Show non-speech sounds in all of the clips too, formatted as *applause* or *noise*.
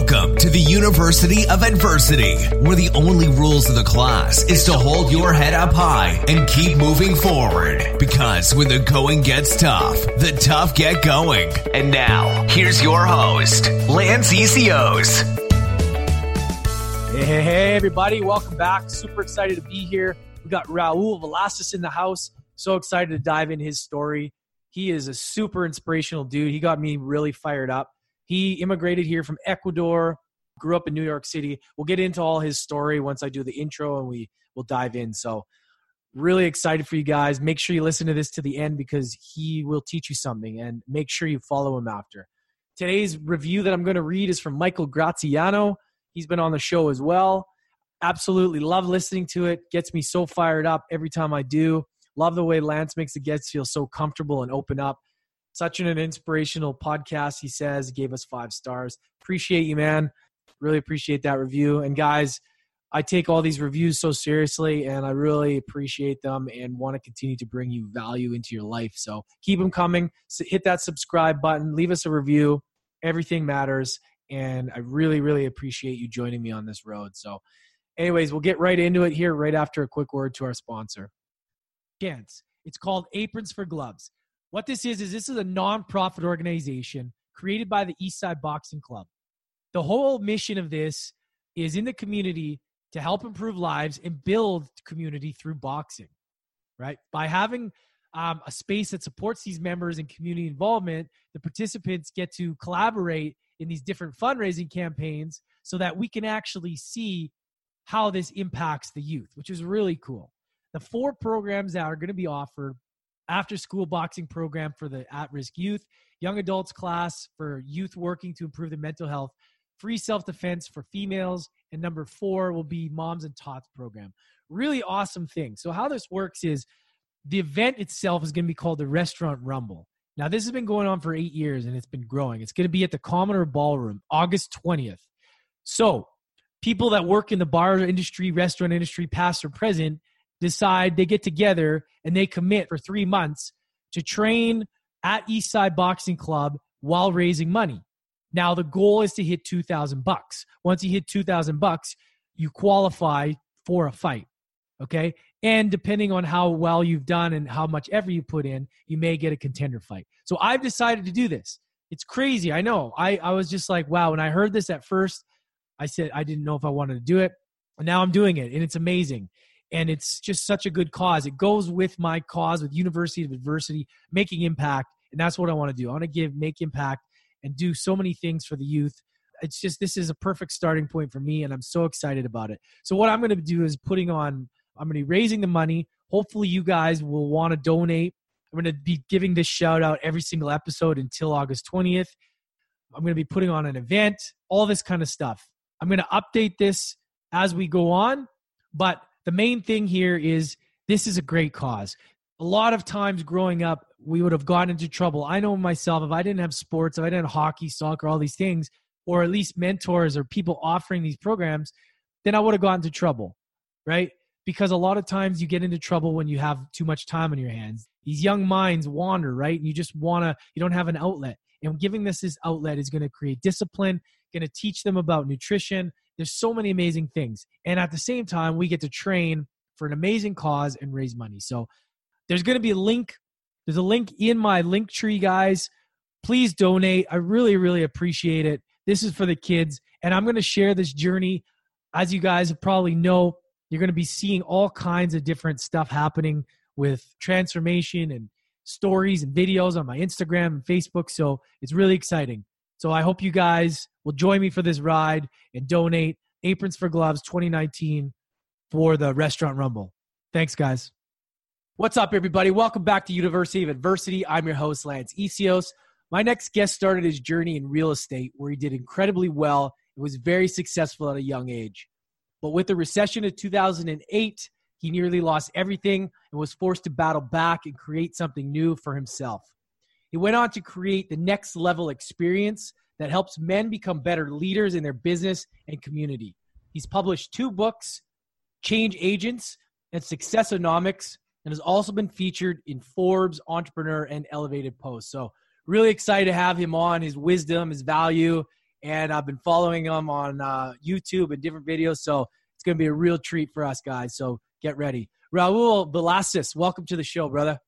Welcome to the University of Adversity, where the only rules of the class is to hold your head up high and keep moving forward. Because when the going gets tough, the tough get going. And now, here's your host, Lance ECOs. Hey, hey, hey, everybody. Welcome back. Super excited to be here. We got Raul Villacis in the house. So excited to dive in his story. He is a super inspirational dude. He got me really fired up. He immigrated here from Ecuador, grew up in New York City. We'll get into all his story once I do the intro and we will dive in. So, really excited for you guys. Make sure you listen to this to the end because he will teach you something and make sure you follow him after. Today's review that I'm going to read is from Michael Graziano. He's been on the show as well. Absolutely love listening to it. Gets me so fired up every time I do. Love the way Lance makes the guests feel so comfortable and open up. Such an inspirational podcast, he says. Gave us five stars. Appreciate you, man. Really appreciate that review. And guys, I take all these reviews so seriously and I really appreciate them and want to continue to bring you value into your life. So keep them coming. So hit that subscribe button, leave us a review. Everything matters. And I really, really appreciate you joining me on this road. So, anyways, we'll get right into it here right after a quick word to our sponsor. Gantz. It's called Aprons for Gloves. What this is, is this is a nonprofit organization created by the Eastside Boxing Club. The whole mission of this is in the community to help improve lives and build community through boxing, right? By having um, a space that supports these members and community involvement, the participants get to collaborate in these different fundraising campaigns so that we can actually see how this impacts the youth, which is really cool. The four programs that are going to be offered after school boxing program for the at risk youth, young adults class for youth working to improve their mental health, free self defense for females, and number four will be moms and tots program. Really awesome thing. So, how this works is the event itself is going to be called the Restaurant Rumble. Now, this has been going on for eight years and it's been growing. It's going to be at the Commodore Ballroom, August 20th. So, people that work in the bar industry, restaurant industry, past or present, decide they get together and they commit for three months to train at Eastside Boxing Club while raising money. Now the goal is to hit 2000 bucks. Once you hit 2000 bucks, you qualify for a fight. Okay? And depending on how well you've done and how much effort you put in, you may get a contender fight. So I've decided to do this. It's crazy. I know. I, I was just like, wow. When I heard this at first, I said I didn't know if I wanted to do it. And now I'm doing it, and it's amazing and it's just such a good cause. It goes with my cause with University of Adversity, making impact, and that's what I want to do. I want to give, make impact, and do so many things for the youth. It's just this is a perfect starting point for me, and I'm so excited about it. So what I'm going to do is putting on. I'm going to be raising the money. Hopefully, you guys will want to donate. I'm going to be giving this shout out every single episode until August 20th. I'm going to be putting on an event, all this kind of stuff. I'm going to update this as we go on, but the main thing here is this is a great cause. A lot of times growing up, we would have gotten into trouble. I know myself, if I didn't have sports, if I didn't have hockey, soccer, all these things, or at least mentors or people offering these programs, then I would have gotten into trouble, right? Because a lot of times you get into trouble when you have too much time on your hands. These young minds wander, right? You just want to, you don't have an outlet. And giving this this outlet is going to create discipline, going to teach them about nutrition, there's so many amazing things. And at the same time, we get to train for an amazing cause and raise money. So there's going to be a link. There's a link in my link tree, guys. Please donate. I really, really appreciate it. This is for the kids. And I'm going to share this journey. As you guys probably know, you're going to be seeing all kinds of different stuff happening with transformation and stories and videos on my Instagram and Facebook. So it's really exciting. So I hope you guys will join me for this ride and donate Aprons for Gloves 2019 for the Restaurant Rumble. Thanks, guys. What's up, everybody? Welcome back to University of Adversity. I'm your host, Lance Ecios. My next guest started his journey in real estate, where he did incredibly well and was very successful at a young age. But with the recession of 2008, he nearly lost everything and was forced to battle back and create something new for himself. He went on to create the next level experience that helps men become better leaders in their business and community. He's published two books, Change Agents and Successonomics, and has also been featured in Forbes, Entrepreneur, and Elevated Post. So, really excited to have him on, his wisdom, his value, and I've been following him on uh, YouTube and different videos. So it's going to be a real treat for us guys. So get ready. Raul Villacis, welcome to the show, brother.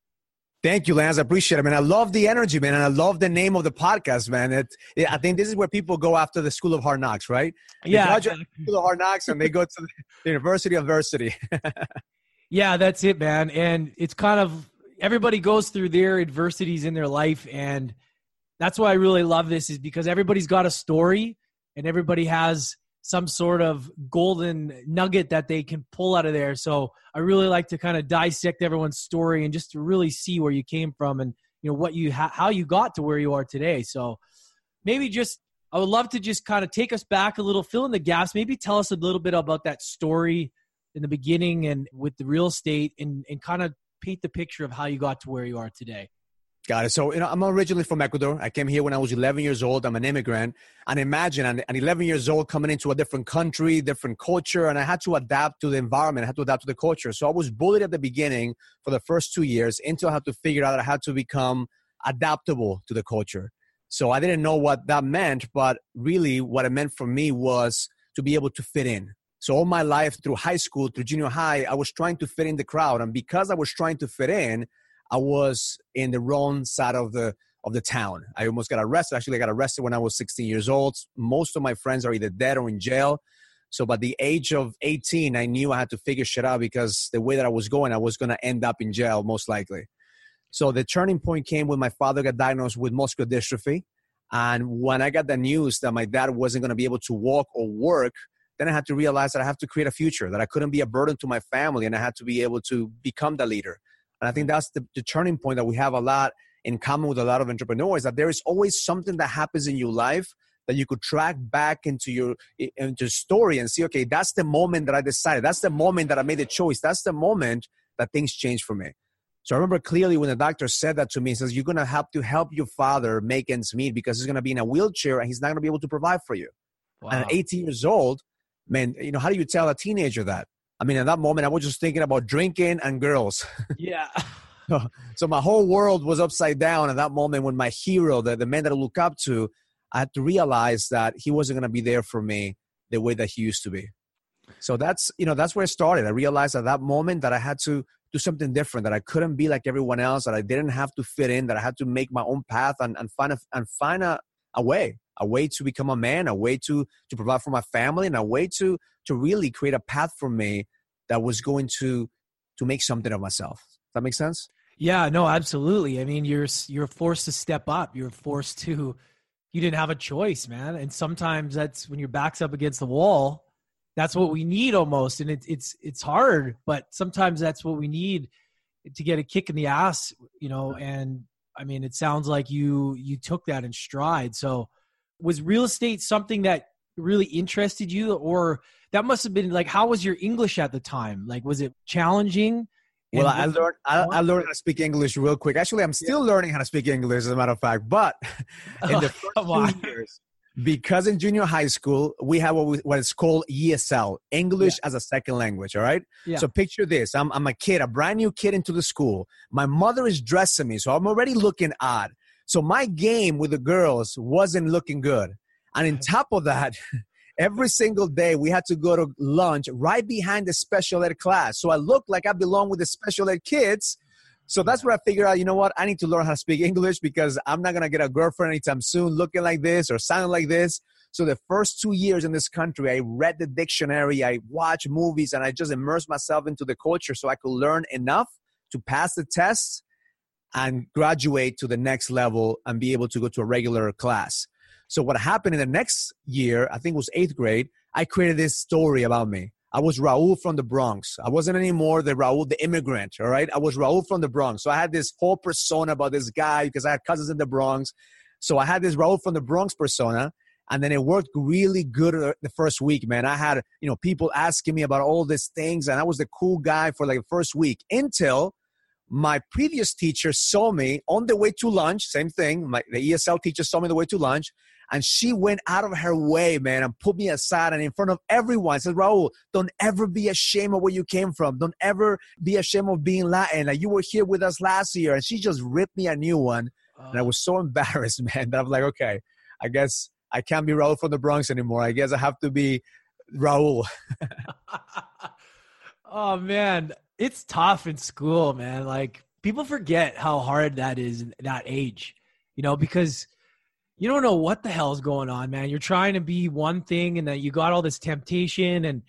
Thank you, Lance. I appreciate it, man. I love the energy, man, and I love the name of the podcast, man. It, it I think this is where people go after the School of Hard Knocks, right? They yeah, School of Hard Knocks, and they go to the *laughs* University of Adversity. *laughs* yeah, that's it, man. And it's kind of everybody goes through their adversities in their life, and that's why I really love this is because everybody's got a story, and everybody has some sort of golden nugget that they can pull out of there. So I really like to kind of dissect everyone's story and just to really see where you came from and you know what you how you got to where you are today. So maybe just I would love to just kind of take us back a little, fill in the gaps, maybe tell us a little bit about that story in the beginning and with the real estate and and kind of paint the picture of how you got to where you are today. Got it. So, you know, I'm originally from Ecuador. I came here when I was 11 years old. I'm an immigrant. And imagine I'm 11 years old coming into a different country, different culture, and I had to adapt to the environment. I had to adapt to the culture. So I was bullied at the beginning for the first two years until I had to figure out had to become adaptable to the culture. So I didn't know what that meant, but really what it meant for me was to be able to fit in. So all my life through high school, through junior high, I was trying to fit in the crowd. And because I was trying to fit in, I was in the wrong side of the of the town. I almost got arrested. Actually, I got arrested when I was 16 years old. Most of my friends are either dead or in jail. So by the age of 18, I knew I had to figure shit out because the way that I was going, I was going to end up in jail most likely. So the turning point came when my father got diagnosed with muscular dystrophy. And when I got the news that my dad wasn't going to be able to walk or work, then I had to realize that I have to create a future, that I couldn't be a burden to my family, and I had to be able to become the leader. And I think that's the, the turning point that we have a lot in common with a lot of entrepreneurs that there is always something that happens in your life that you could track back into your into story and see okay that's the moment that i decided. That's the moment that i made a choice. That's the moment that things changed for me. So i remember clearly when the doctor said that to me he says you're going to have to help your father make ends meet because he's going to be in a wheelchair and he's not going to be able to provide for you. Wow. and at 18 years old man you know how do you tell a teenager that I mean, at that moment, I was just thinking about drinking and girls. *laughs* Yeah. so my whole world was upside down at that moment when my hero, the, the man that I look up to, I had to realize that he wasn't going to be there for me the way that he used to be. So that's, you know, that's where it started. I realized at that moment that I had to do something different, that I couldn't be like everyone else, that I didn't have to fit in, that I had to make my own path and, and find, a, and find a, a way, a way to become a man, a way to, to provide for my family, and a way to, to really create a path for me that was going to to make something of myself. Does that make sense? Yeah, no, absolutely. I mean, you're you're forced to step up. You're forced to. You didn't have a choice, man. And sometimes that's when your back's up against the wall. That's what we need almost, and it's it's it's hard, but sometimes that's what we need to get a kick in the ass, you know. And I mean, it sounds like you you took that in stride. So, was real estate something that really interested you, or that must have been like how was your english at the time? Like was it challenging? Well i learned I, I, learned how to speak english real quick. Actually i'm still yeah. learning how to speak english as a matter of fact but *laughs* in the oh, first two years because in junior high school we have what, we, what is called esl english yeah. as a second language all right? Yeah. so picture this I'm, I'm a kid a brand new kid into the school. My mother is dressing me so i'm already looking odd so my game with the girls wasn't looking good and on top of that *laughs* every single day we had to go to lunch right behind the special ed class. So I looked like I belong with the special ed kids. So that's where I figured out, you know what? I need to learn how to speak English because I'm not going to get a girlfriend anytime soon looking like this or sounding like this. So the first two years in this country, I read the dictionary, I watched movies, and I just immersed myself into the culture so I could learn enough to pass the test and graduate to the next level and be able to go to a regular class. So what happened in the next year, I think it was eighth grade, I created this story about me. I was Raul from the Bronx. I wasn't anymore the Raul, the immigrant, all right? I was Raul from the Bronx. So I had this whole persona about this guy because I had cousins in the Bronx. So I had this Raul from the Bronx persona. And then it worked really good the first week, man. I had, you know, people asking me about all these things. And I was the cool guy for like the first week until my previous teacher saw me on the way to lunch. Same thing. My, the ESL teacher saw me on the way to lunch and she went out of her way, man, and put me aside and in front of everyone said, Raul, don't ever be ashamed of where you came from. Don't ever be ashamed of being Latin. Like you were here with us last year. And she just ripped me a new one. And I was so *laughs* embarrassed, man, that I'm like, okay, I guess I can't be Raul from the Bronx anymore. I guess I have to be Raul. *laughs* oh man, it's tough in school, man. Like people forget how hard that is in that age, you know, because you don't know what the hell's going on, man. You're trying to be one thing and then you got all this temptation and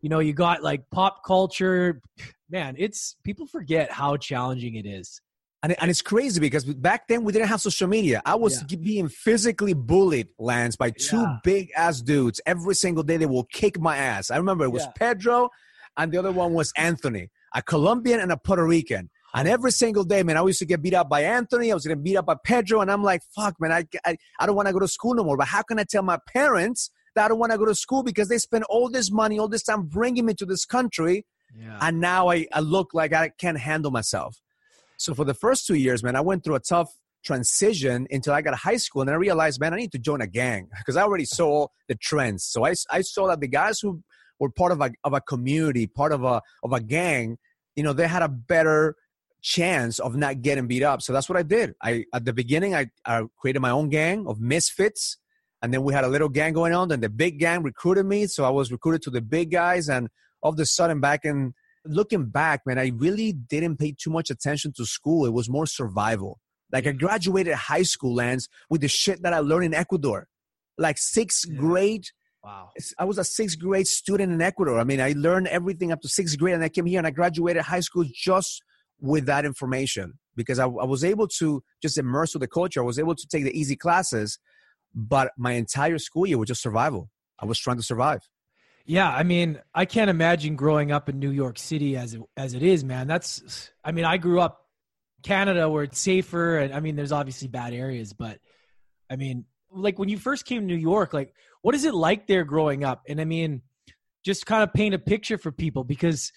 you know, you got like pop culture. Man, it's people forget how challenging it is. And, and it's crazy because back then we didn't have social media. I was yeah. being physically bullied, Lance, by two yeah. big ass dudes every single day. They will kick my ass. I remember it was yeah. Pedro, and the other one was Anthony, a Colombian and a Puerto Rican. And every single day, man, I used to get beat up by Anthony. I was getting beat up by Pedro. And I'm like, fuck, man, I, I, I don't want to go to school no more. But how can I tell my parents that I don't want to go to school because they spend all this money, all this time bringing me to this country. Yeah. And now I, I look like I can't handle myself. So for the first two years, man, I went through a tough transition until I got to high school. And I realized, man, I need to join a gang *laughs* because I already saw the trends. So I, I saw that the guys who were part of a, of a community, part of a, of a gang, you know, they had a better chance of not getting beat up. So that's what I did. I at the beginning I, I created my own gang of misfits, and then we had a little gang going on. Then the big gang recruited me, so I was recruited to the big guys. And all of a sudden, back in looking back, man, I really didn't pay too much attention to school. It was more survival. Like I graduated high school, Lance, with the shit that I learned in Ecuador. Like sixth yeah. grade. Wow. I was a sixth grade student in Ecuador. I mean, I learned everything up to sixth grade, and I came here and I graduated high school just with that information because I, I, was able to just immerse with the culture. I was able to take the easy classes, but my entire school year was just survival. I was trying to survive. Yeah, I mean, I can't imagine growing up in New York City as it, as it is, man. That's, I mean, I grew up Canada where it's safer, and I mean, there's obviously bad areas, but I mean, like when you first came to New York, like what is it like there growing up? And I mean, just kind of paint a picture for people because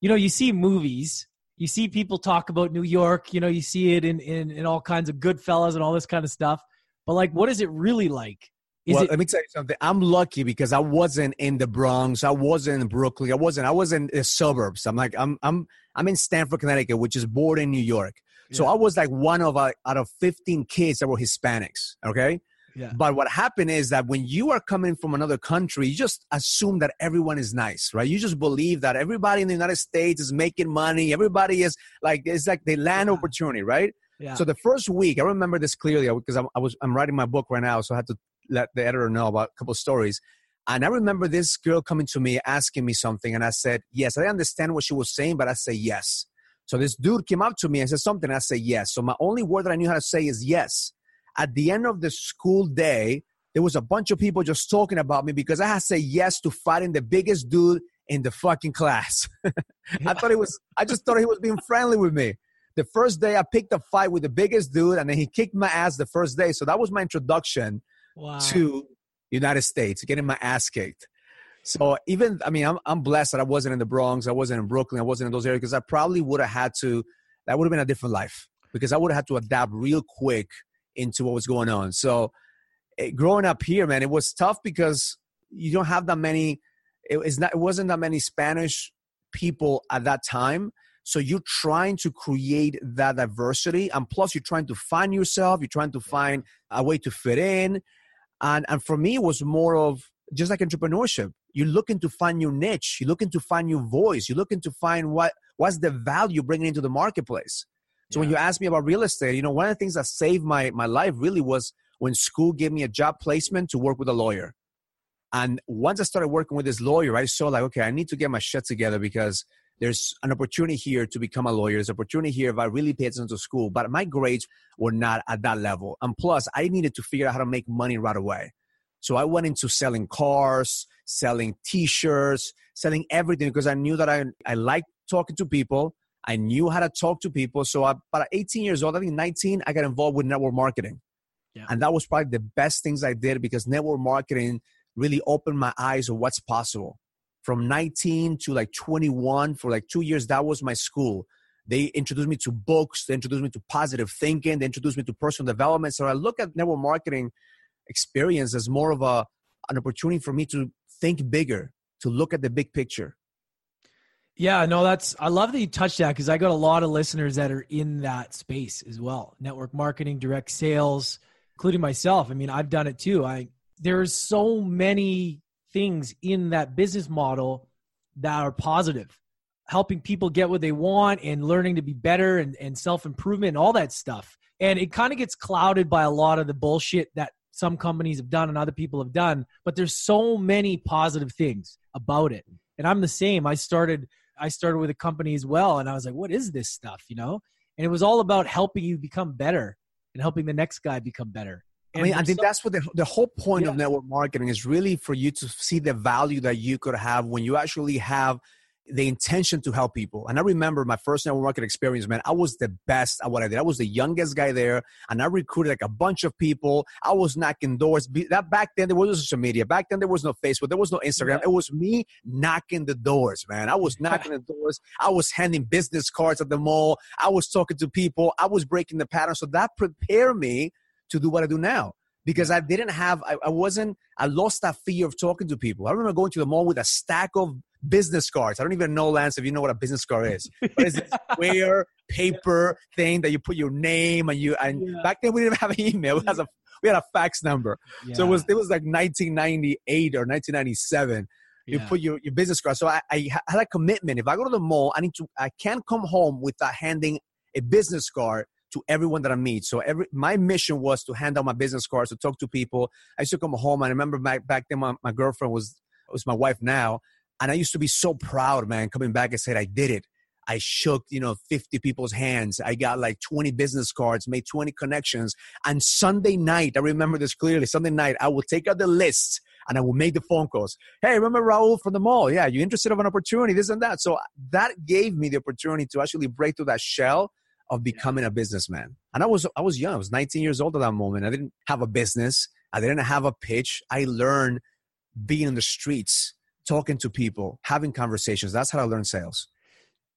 you know you see movies you see people talk about New York, you know, you see it in, in, in all kinds of Goodfellas and all this kind of stuff. But like, what is it really like? Is well, it- let me tell you something. I'm lucky because I wasn't in the Bronx. I wasn't in Brooklyn. I wasn't. I was in the suburbs. I'm like I'm I'm I'm in Stamford, Connecticut, which is bordering New York. Yeah. So I was like one of uh, out of 15 kids that were Hispanics. Okay. Yeah. But what happened is that when you are coming from another country, you just assume that everyone is nice, right? You just believe that everybody in the United States is making money. Everybody is like, it's like the land yeah. opportunity, right? Yeah. So the first week, I remember this clearly uh, because I'm, I was, I'm writing my book right now. So I had to let the editor know about a couple of stories. And I remember this girl coming to me asking me something. And I said, yes, I understand what she was saying, but I say yes. So this dude came up to me and said something. And I said yes. So my only word that I knew how to say is yes at the end of the school day, there was a bunch of people just talking about me because I had said yes to fighting the biggest dude in the fucking class. *laughs* I thought he was, I just thought he was being friendly with me. The first day I picked a fight with the biggest dude and then he kicked my ass the first day. So that was my introduction wow. to United States, getting my ass kicked. So even, I mean, I'm, I'm blessed that I wasn't in the Bronx, I wasn't in Brooklyn, I wasn't in those areas because I probably would have had to, that would have been a different life because I would have had to adapt real quick into what was going on. So it, growing up here, man, it was tough because you don't have that many. It was not. It wasn't that many Spanish people at that time. So you're trying to create that diversity, and plus you're trying to find yourself. You're trying to find a way to fit in, and and for me, it was more of just like entrepreneurship. You're looking to find your niche. You're looking to find your voice. You're looking to find what what's the value bringing into the marketplace. So yeah. when you ask me about real estate, you know, one of the things that saved my my life really was when school gave me a job placement to work with a lawyer. And once I started working with this lawyer, I saw like, okay, I need to get my shit together because there's an opportunity here to become a lawyer. There's an opportunity here if I really pay attention to school. But my grades were not at that level. And plus, I needed to figure out how to make money right away. So I went into selling cars, selling t-shirts, selling everything because I knew that I, I liked talking to people. I knew how to talk to people. So I, about 18 years old, I think 19, I got involved with network marketing. Yeah. And that was probably the best things I did because network marketing really opened my eyes of what's possible. From 19 to like 21, for like two years, that was my school. They introduced me to books, they introduced me to positive thinking, they introduced me to personal development. So I look at network marketing experience as more of a an opportunity for me to think bigger, to look at the big picture. Yeah, no, that's I love that you touched that because I got a lot of listeners that are in that space as well. Network marketing, direct sales, including myself. I mean, I've done it too. I there's so many things in that business model that are positive helping people get what they want and learning to be better and, and self-improvement and all that stuff and it kind of gets clouded by a lot of the bullshit that some companies have done and other people have done but there's so many positive things about it and i'm the same i started i started with a company as well and i was like what is this stuff you know and it was all about helping you become better and helping the next guy become better I mean, I think that's what the, the whole point yeah. of network marketing is really for you to see the value that you could have when you actually have the intention to help people. And I remember my first network marketing experience, man, I was the best at what I did. I was the youngest guy there and I recruited like a bunch of people. I was knocking doors. That back then there was no social media. Back then there was no Facebook. There was no Instagram. It was me knocking the doors, man. I was *laughs* knocking the doors. I was handing business cards at the mall. I was talking to people. I was breaking the pattern. So that prepared me to do what I do now because I didn't have, I, I, wasn't, I lost that fear of talking to people. I remember going to the mall with a stack of business cards. I don't even know, Lance, if you know what a business card is. But it's this *laughs* square paper thing that you put your name and you, and yeah. back then we didn't have an email. We had a, we had a fax number. Yeah. So it was, it was like 1998 or 1997 you yeah. put your, your business card. So I, I had a commitment. If I go to the mall, I need to, I can't come home without handing a business card to everyone that I meet. So every my mission was to hand out my business cards, to talk to people. I used to come home. I remember back back then my, my girlfriend was was my wife now. And I used to be so proud, man, coming back and said, I did it. I shook, you know, 50 people's hands. I got like 20 business cards, made 20 connections. And Sunday night, I remember this clearly. Sunday night, I would take out the list and I would make the phone calls. Hey, remember Raul from the mall? Yeah, you interested of an opportunity, this and that. So that gave me the opportunity to actually break through that shell of becoming a businessman. And I was I was young. I was 19 years old at that moment. I didn't have a business. I didn't have a pitch. I learned being in the streets, talking to people, having conversations. That's how I learned sales.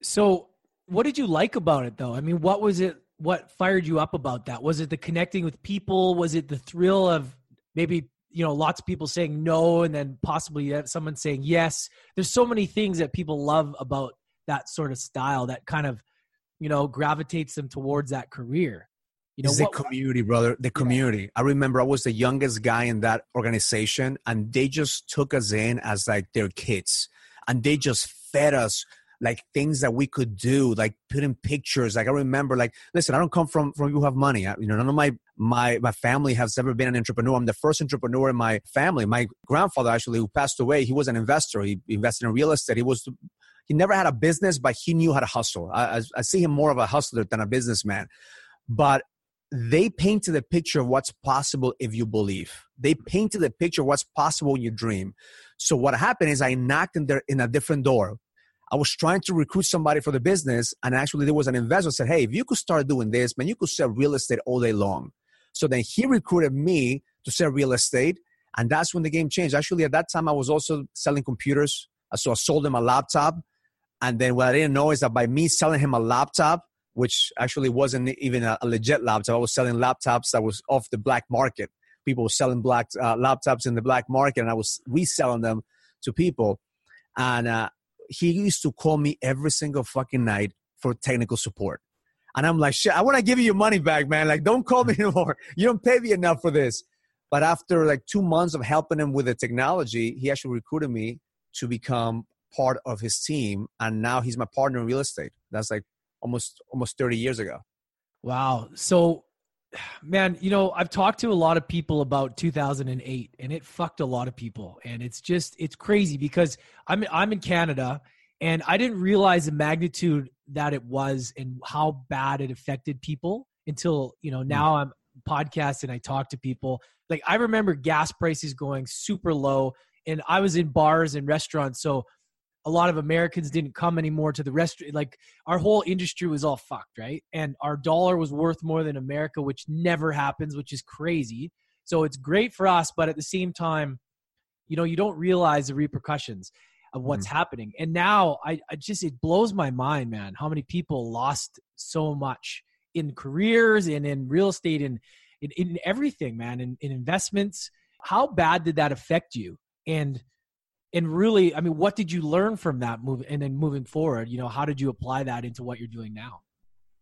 So, what did you like about it though? I mean, what was it what fired you up about that? Was it the connecting with people? Was it the thrill of maybe you know lots of people saying no and then possibly uh, someone saying yes there's so many things that people love about that sort of style that kind of you know, gravitates them towards that career. You know, it's what, the community, brother. The community. Yeah. I remember I was the youngest guy in that organization, and they just took us in as like their kids, and they just fed us like things that we could do, like putting pictures. Like I remember, like listen, I don't come from from you have money. I, you know, none of my my my family has ever been an entrepreneur. I'm the first entrepreneur in my family. My grandfather actually, who passed away, he was an investor. He invested in real estate. He was he never had a business, but he knew how to hustle. I, I, I see him more of a hustler than a businessman. But they painted a picture of what's possible if you believe. They painted a picture of what's possible when you dream. So what happened is I knocked in there in a different door. I was trying to recruit somebody for the business, and actually there was an investor said, "Hey, if you could start doing this, man, you could sell real estate all day long." So then he recruited me to sell real estate, and that's when the game changed. Actually, at that time, I was also selling computers. So I sold him a laptop, and then what I didn't know is that by me selling him a laptop, which actually wasn't even a, legit laptop, I was selling laptops that was off the black market. People were selling black uh, laptops in the black market, and I was reselling them to people. And uh, he used to call me every single fucking night for technical support. And I'm like, shit, I want to give you your money back, man. Like, don't call me *laughs* anymore. You don't pay me enough for this. But after like two months of helping him with the technology, he actually recruited me to become part of his team and now he's my partner in real estate that's like almost almost 30 years ago. Wow. So man you know i've talked to a lot of people about 2008 and it fucked a lot of people. And it's just it's crazy because i'm i'm in canada and i didn't realize the magnitude that it was and how bad it affected people until you know hmm. now i'm podcast and i talk to people. Like i remember gas prices going super low and i was in bars and restaurants. So a lot of Americans didn't come anymore to the restaurant. Like our whole industry was all fucked, right? And our dollar was worth more than America, which never happens, which is crazy. So it's great for us, but at the same time, you know, you don't realize the repercussions of what's mm happening. And now I, I just it blows my mind, man, how many people lost so much in careers and in real estate and in, in everything, man, in, in investments. How bad did that affect you? And and really i mean what did you learn from that move and then moving forward you know how did you apply that into what you're doing now?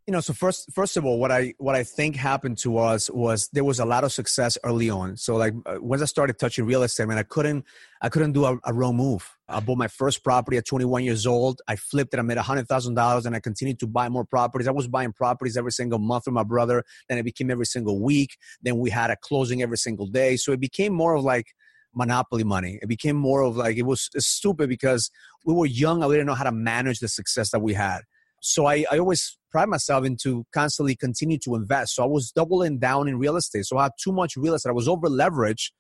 You know so first first of all what i what i think happened to us was there was a lot of success early on. So like uh, once i started touching real estate man i couldn't i couldn't do a, a wrong move. I bought my first property at 21 years old. I flipped it. I made $100000 and i continued to buy more properties. I was buying properties every single month with my brother. Then it became every single week. Then we had a closing every single day. So it became more of like monopoly money it became more of like it was stupid because we were young and we didn't know how to manage the success that we had so I, I always pride myself into constantly continue to invest. So I was doubling down in real estate. So I had too much real estate. I was over leveraged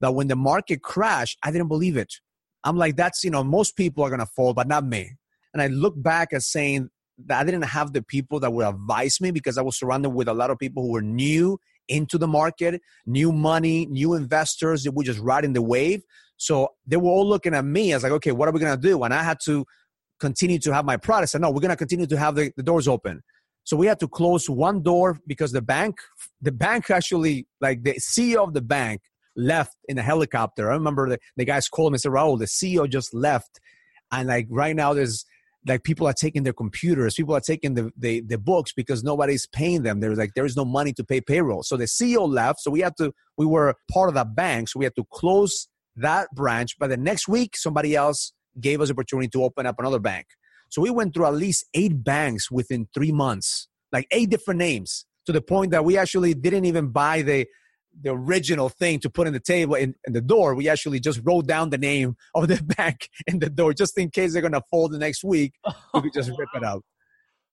that when the market crashed, I didn't believe it. I'm like, that's, you know, most people are to fall, but not me. And I look back at saying that I didn't have the people that would advise me because I was surrounded with a lot of people who were new into the market, new money, new investors that were just riding the wave. So they were all looking at me as like, okay, what are we to do? And I had to continue to have my product. I said, no, we're to continue to have the, the doors open. So we had to close one door because the bank, the bank actually, like the CEO of the bank left in a helicopter. I remember the, the guys called me and said, Raul, the CEO just left. And like right now there's like people are taking their computers, people are taking the, the, the books because nobody's paying them. There's like, there is no money to pay payroll. So the CEO left. So we had to, we were part of that bank. So we had to close that branch. But the next week, somebody else gave us opportunity to open up another bank. So we went through at least eight banks within three months, like eight different names, to the point that we actually didn't even buy the the original thing to put in the table in, in the door. We actually just wrote down the name *laughs* of the bank in the door just in case they're gonna fold the next week. we could just rip it *laughs* out.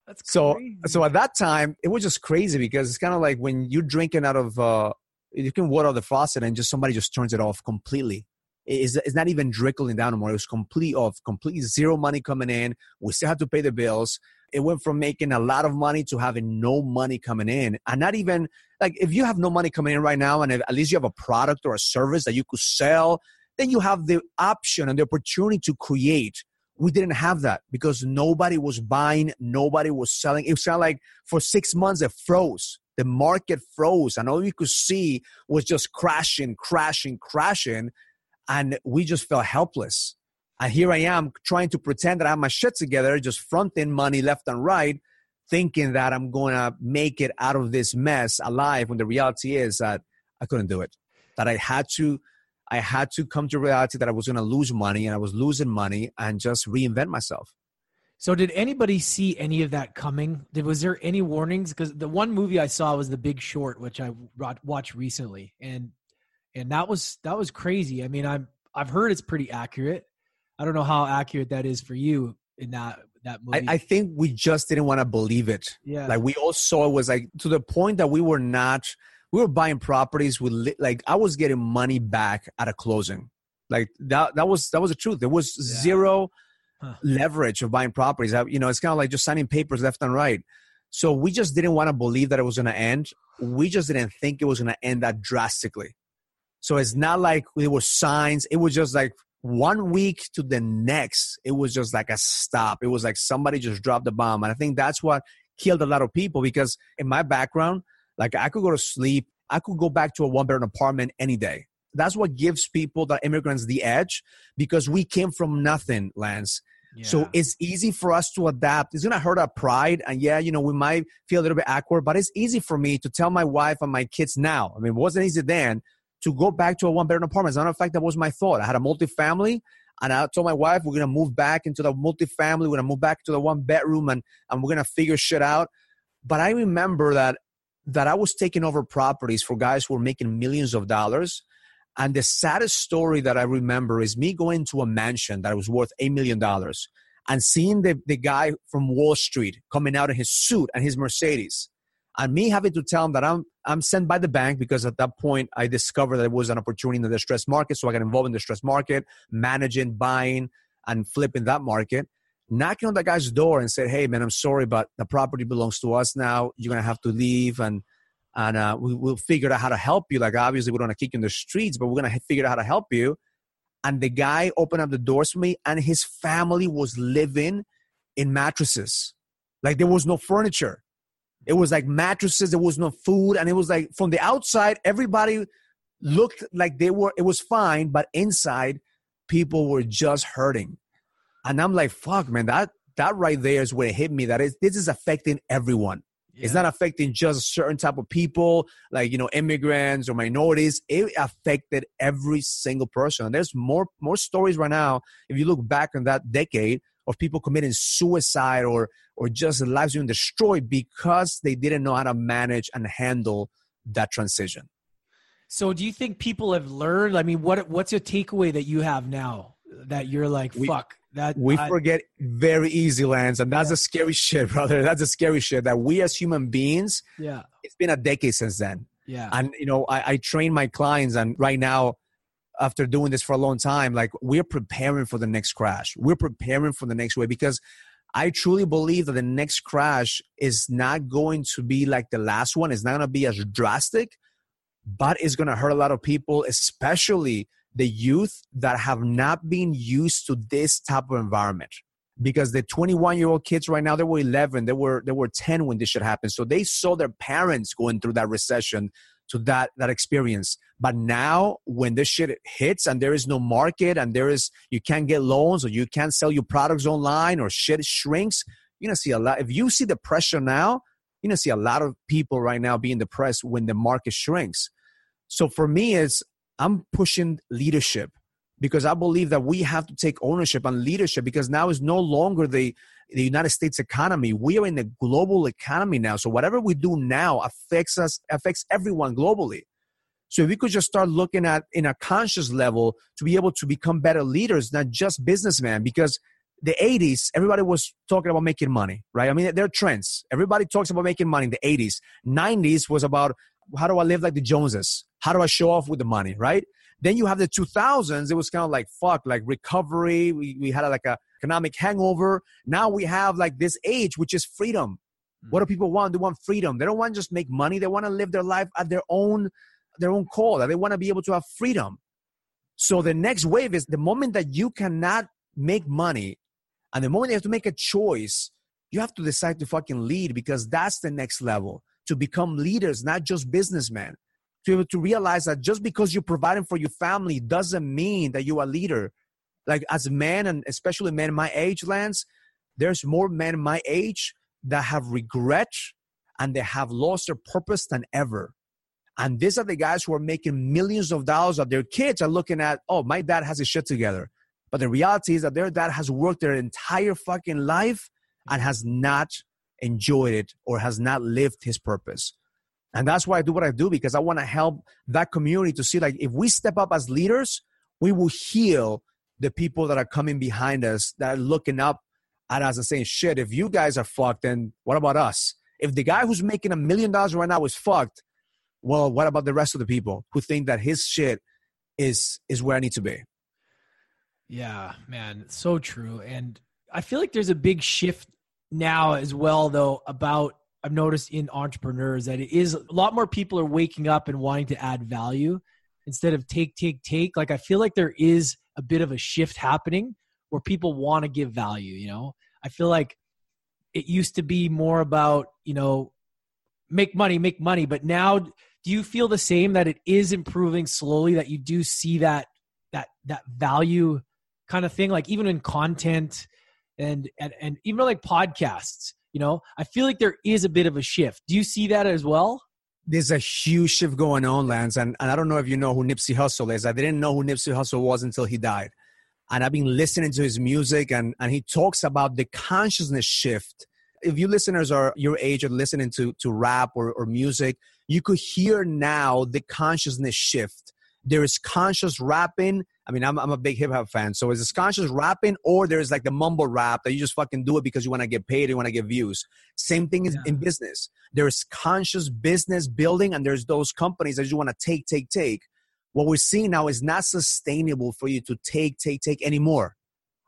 That's so crazy. so at that time it was just crazy because it's kind of like when you're drinking out of uh you can water the faucet and just somebody just turns it off completely is it's not even trickling down anymore. It was complete off, completely zero money coming in. We still had to pay the bills. It went from making a lot of money to having no money coming in, and not even like if you have no money coming in right now, and at least you have a product or a service that you could sell, then you have the option and the opportunity to create. We didn't have that because nobody was buying, nobody was selling. It was kind of like for six months it froze. The market froze, and all you could see was just crashing, crashing, crashing and we just felt helpless. And here I am trying to pretend that I have my shit together, just fronting money left and right, thinking that I'm going to make it out of this mess alive. When the reality is that I couldn't do it. That I had to, I had to come to reality that I was going to lose money, and I was losing money, and just reinvent myself. So, did anybody see any of that coming? Did, was there any warnings? Because the one movie I saw was The Big Short, which I watched recently, and and that was that was crazy. I mean, I'm I've heard it's pretty accurate. I don't know how accurate that is for you in that that movie. I, I think we just didn't want to believe it. Yeah, like we all saw it was like to the point that we were not. We were buying properties with like I was getting money back at a closing. Like that that was that was the truth. There was yeah. zero huh. leverage of buying properties. You know, it's kind of like just signing papers left and right. So we just didn't want to believe that it was going to end. We just didn't think it was going to end that drastically. So it's not like it was signs. It was just like one week to the next, it was just like a stop. It was like somebody just dropped the bomb. And I think that's what killed a lot of people because in my background, like I could go to sleep, I could go back to a one bedroom apartment any day. That's what gives people, the immigrants, the edge because we came from nothing, Lance. Yeah. So it's easy for us to adapt. It's gonna hurt our pride, and yeah, you know, we might feel a little bit awkward, but it's easy for me to tell my wife and my kids now. I mean, it wasn't easy then, to go back to a one bedroom apartment. As a matter of fact, that was my thought. I had a multifamily and I told my wife we're gonna move back into the multifamily, we're gonna move back to the one bedroom and, and we're gonna figure shit out. But I remember that that I was taking over properties for guys who were making millions of dollars. And the saddest story that I remember is me going to a mansion that was worth $8 million and seeing the, the guy from Wall Street coming out in his suit and his Mercedes and me having to tell him that I'm I'm sent by the bank because at that point I discovered that it was an opportunity in the distressed market, so I got involved in the distressed market, managing, buying, and flipping that market. Knocking on that guy's door and said, "Hey, man, I'm sorry, but the property belongs to us now. You're gonna have to leave, and and uh, we, will figure out how to help you. Like obviously we don't want to kick you in the streets, but we're gonna figure out how to help you." And the guy opened up the doors for me, and his family was living in mattresses. Like there was no furniture it was like mattresses, there was no food, and it was like from the outside, everybody looked like they were, it was fine, but inside, people were just hurting. And I'm like, fuck, man, that that right there is where it hit me. That is, this is affecting everyone. Yeah. It's not affecting just certain type of people, like you know, immigrants or minorities. It affected every single person. And there's more more stories right now. If you look back on that decade of people committing suicide or or just lives being destroyed because they didn't know how to manage and handle that transition. So, do you think people have learned? I mean, what what's your takeaway that you have now that you're like, we, fuck that? We I, forget very easy, Lance, and that's yeah. a scary *laughs* shit, brother. That's a scary shit. That we as human beings, yeah, it's been a decade since then. Yeah, and you know, I, I train my clients, and right now, after doing this for a long time, like we're preparing for the next crash. We're preparing for the next way because I truly believe that the next crash is not going to be like the last one. It's not going to be as drastic, but it's going to hurt a lot of people, especially the youth that have not been used to this type of environment. Because the 21 year old kids right now, they were 11, they were they were 10 when this shit happened. So they saw their parents going through that recession to that that experience. But now when this shit hits and there is no market and there is you can't get loans or you can't sell your products online or shit shrinks, you're gonna see a lot. If you see the pressure now, you're gonna see a lot of people right now being depressed when the market shrinks. So for me, it's I'm pushing leadership because I believe that we have to take ownership and leadership because now is no longer the the United States economy. We are in the global economy now. So whatever we do now affects us, affects everyone globally. So if we could just start looking at in a conscious level to be able to become better leaders, not just businessmen, because the 80s, everybody was talking about making money, right? I mean, there are trends. Everybody talks about making money in the 80s. 90s was about how do I live like the Joneses? How do I show off with the money, right? Then you have the 2000s. It was kind of like fuck, like recovery. We, we had like a economic hangover. Now we have like this age, which is freedom. What do mm. people want? They want freedom. They don't want to just make money. They want to live their life at their own their own call. They want to be able to have freedom. So the next wave is the moment that you cannot make money, and the moment you have to make a choice, you have to decide to fucking lead because that's the next level to become leaders, not just businessmen to be able to realize that just because you're providing for your family doesn't mean that you're a leader. Like as men and especially men my age, Lance, there's more men my age that have regret and they have lost their purpose than ever. And these are the guys who are making millions of dollars that their kids are looking at, oh, my dad has his shit together. But the reality is that their dad has worked their entire fucking life and has not enjoyed it or has not lived his purpose. And that's why I do what I do because I want to help that community to see like if we step up as leaders, we will heal the people that are coming behind us that are looking up at us and saying, shit, if you guys are fucked, then what about us? If the guy who's making a million dollars right now is fucked, well, what about the rest of the people who think that his shit is is where I need to be? Yeah, man, so true. And I feel like there's a big shift now as well though about I've noticed in entrepreneurs that it is a lot more people are waking up and wanting to add value instead of take, take, take. Like I feel like there is a bit of a shift happening where people want to give value, you know? I feel like it used to be more about, you know, make money, make money. But now do you feel the same that it is improving slowly, that you do see that that that value kind of thing? Like even in content and and, and even like podcasts you know, I feel like there is a bit of a shift. Do you see that as well? There's a huge shift going on, Lance. And, and I don't know if you know who Nipsey Hussle is. I didn't know who Nipsey Hussle was until he died. And I've been listening to his music, and, and he talks about the consciousness shift. If you listeners are your age or listening to, to rap or, or music, you could hear now the consciousness shift. There is conscious rapping I mean, I'm, I'm a big hip hop fan. So is this conscious rapping or there's like the mumble rap that you just fucking do it because you want to get paid, you want to get views? Same thing is yeah. in business. There's conscious business building and there's those companies that you want to take, take, take. What we're seeing now is not sustainable for you to take, take, take anymore.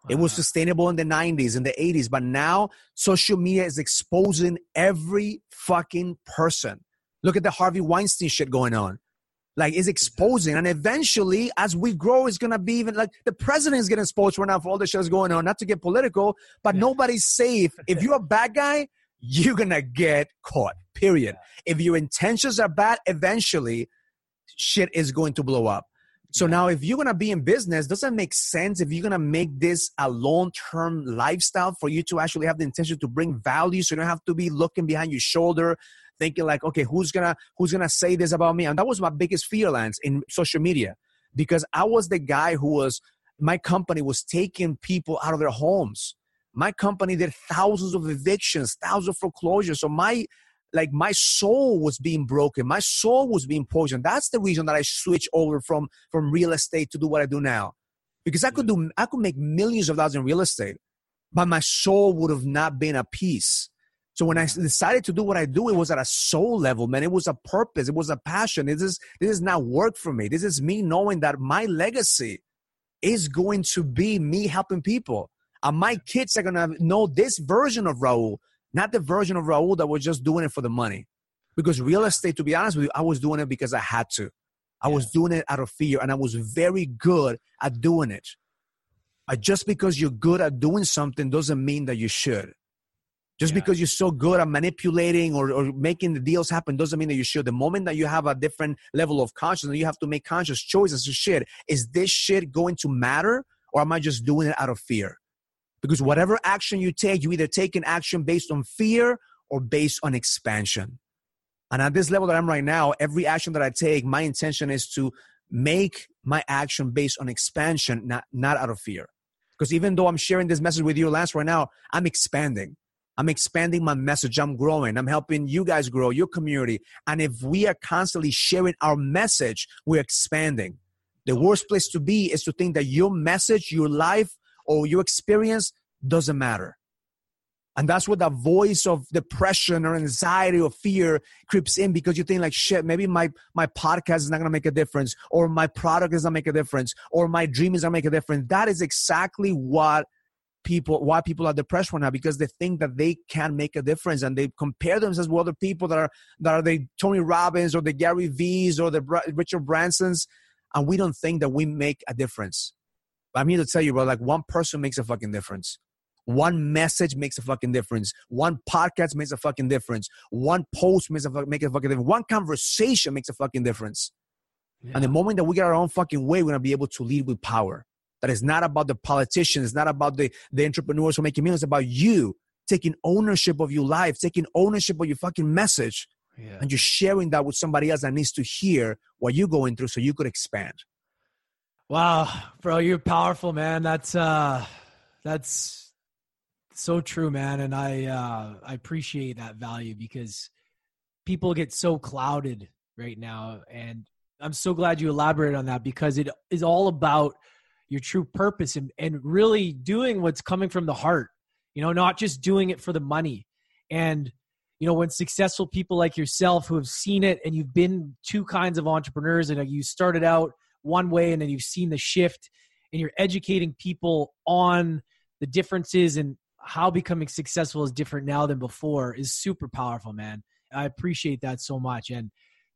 Wow. It was sustainable in the 90s, in the 80s, but now social media is exposing every fucking person. Look at the Harvey Weinstein shit going on like is exposing and eventually as we grow it's gonna be even like the president is getting exposed right now for all the shit going on not to get political but yeah. nobody's safe if you're a *laughs* bad guy you're gonna get caught period yeah. if your intentions are bad eventually shit is going to blow up So now, if you're gonna be in business, doesn't make sense if you're gonna make this a long-term lifestyle for you to actually have the intention to bring value. So you don't have to be looking behind your shoulder, thinking like, okay, who's gonna who's gonna say this about me? And that was my biggest fear, Lance, in social media, because I was the guy who was my company was taking people out of their homes. My company did thousands of evictions, thousands of foreclosures. So my like my soul was being broken my soul was being poisoned that's the reason that i switched over from from real estate to do what i do now because i could do i could make millions of dollars in real estate but my soul would have not been at peace so when i decided to do what i do it was at a soul level man it was a purpose it was a passion this is this is not work for me this is me knowing that my legacy is going to be me helping people and my kids are going to know this version of raul not the version of Raul that was just doing it for the money. Because real estate, to be honest with you, I was doing it because I had to. I was doing it out of fear and I was very good at doing it. But just because you're good at doing something doesn't mean that you should. Just yeah. because you're so good at manipulating or, or making the deals happen doesn't mean that you should. The moment that you have a different level of consciousness, you have to make conscious choices to shit. Is this shit going to matter or am I just doing it out of fear? Because whatever action you take, you either take an action based on fear or based on expansion. And at this level that I'm right now, every action that I take, my intention is to make my action based on expansion, not, not out of fear. Because even though I'm sharing this message with you, Lance, right now, I'm expanding. I'm expanding my message. I'm growing. I'm helping you guys grow, your community. And if we are constantly sharing our message, we're expanding. The worst place to be is to think that your message, your life, or your experience doesn't matter. And that's where the voice of depression or anxiety or fear creeps in because you think like shit, maybe my my podcast is not gonna make a difference, or my product is not make a difference, or my dream is not make a difference. That is exactly what people why people are depressed right now because they think that they can make a difference and they compare themselves with other people that are that are the Tony Robbins or the Gary V's or the Richard Bransons, and we don't think that we make a difference. I'm here to tell you, bro, like one person makes a fucking difference. One message makes a fucking difference. One podcast makes a fucking difference. One post makes a, make a fucking difference. One conversation makes a fucking difference. Yeah. And the moment that we get our own fucking way, we're gonna be able to lead with power. That is not about the politicians, it's not about the, the entrepreneurs who are making millions, it's about you taking ownership of your life, taking ownership of your fucking message, yeah. and you're sharing that with somebody else that needs to hear what you're going through so you could expand. Wow, bro, you're powerful, man. That's uh that's so true, man. And I uh I appreciate that value because people get so clouded right now. And I'm so glad you elaborated on that because it is all about your true purpose and, and really doing what's coming from the heart, you know, not just doing it for the money. And you know, when successful people like yourself who have seen it and you've been two kinds of entrepreneurs and you started out one way and then you've seen the shift and you're educating people on the differences and how becoming successful is different now than before is super powerful, man. I appreciate that so much. And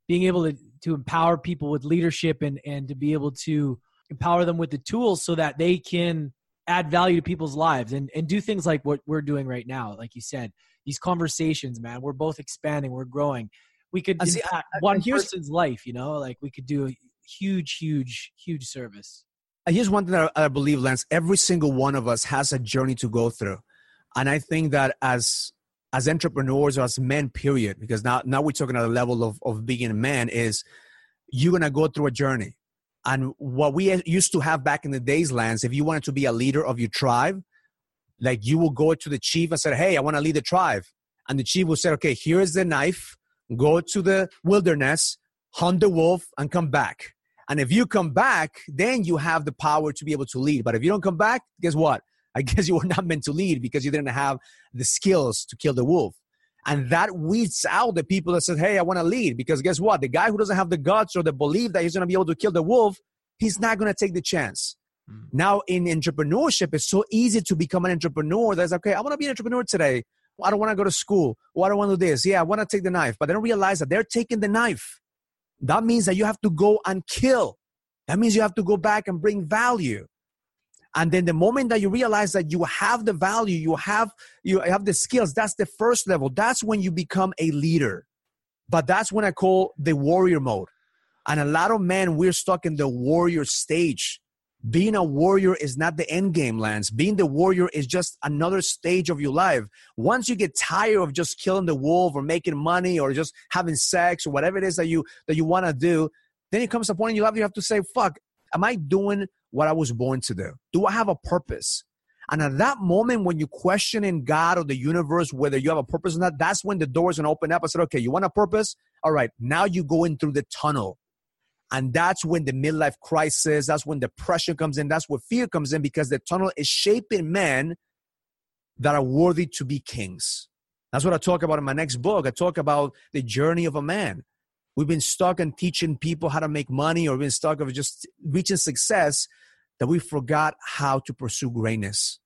being able to, to empower people with leadership and, and to be able to empower them with the tools so that they can add value to people's lives and, and do things like what we're doing right now. Like you said, these conversations, man, we're both expanding, we're growing. We could uh, impact one person's life, you know, like we could do a huge, huge, huge service. Uh, here's one thing that I believe, Lance. Every single one of us has a journey to go through, and I think that as as entrepreneurs or as men, period, because now now we're talking at a level of of being a man, is you're gonna go through a journey. And what we used to have back in the days, Lance, if you wanted to be a leader of your tribe, like you will go to the chief and say, "Hey, I want to lead the tribe," and the chief will say, "Okay, here is the knife. Go to the wilderness, hunt the wolf, and come back." And if you come back, then you have the power to be able to lead. But if you don't come back, guess what? I *laughs* guess you were not meant to lead because you didn't have the skills to kill the wolf. And that weeds out the people that said, Hey, I want to lead. Because guess what? The guy who doesn't have the guts or the belief that he's going to be able to kill the wolf, he's not going to take the chance. Mm. Now, in entrepreneurship, it's so easy to become an entrepreneur that's okay, I want to be an entrepreneur today. I don't want to go to school. Well, I don't want to do this. Yeah, I want to take the knife. But they don't realize that they're taking the knife that means that you have to go and kill. That means you have to go back and bring value. And then the moment that you realize that you have the value, you have you have the skills, that's the first level. That's when you become a leader. But that's when I call the warrior mode. And a lot of men, we're stuck in the warrior stage. Being a warrior is not the end game, Lance. Being the warrior is just another stage of your life. Once you get tired of just killing the wolf or making money or just having sex or whatever it is that you that you want to do, then it comes a point in your life you have to say, fuck, am I doing what I was born to do? Do I have a purpose? And at that moment, when you question in God or the universe whether you have a purpose or not, that's when the doors gonna open up. I said, okay, you want a purpose? All right, now you go in through the tunnel. And that's when the midlife crisis, that's when depression comes in, that's where fear comes in because the tunnel is shaping men that are worthy to be kings. That's what I talk about in my next book. I talk about the journey of a man. We've been stuck in teaching people how to make money or we've been stuck of just reaching success that we forgot how to pursue greatness.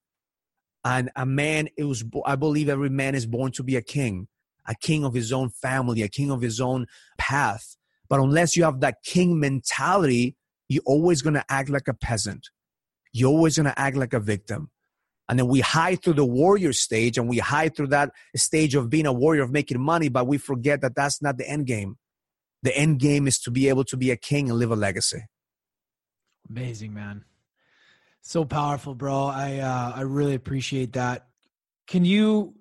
And a man, it was, I believe every man is born to be a king, a king of his own family, a king of his own path. But unless you have that king mentality, you're always going to act like a peasant. You're always going to act like a victim. And then we hide through the warrior stage and we hide through that stage of being a warrior, of making money, but we forget that that's not the end game. The end game is to be able to be a king and live a legacy. Amazing, man. So powerful, bro. I uh, I really appreciate that. Can you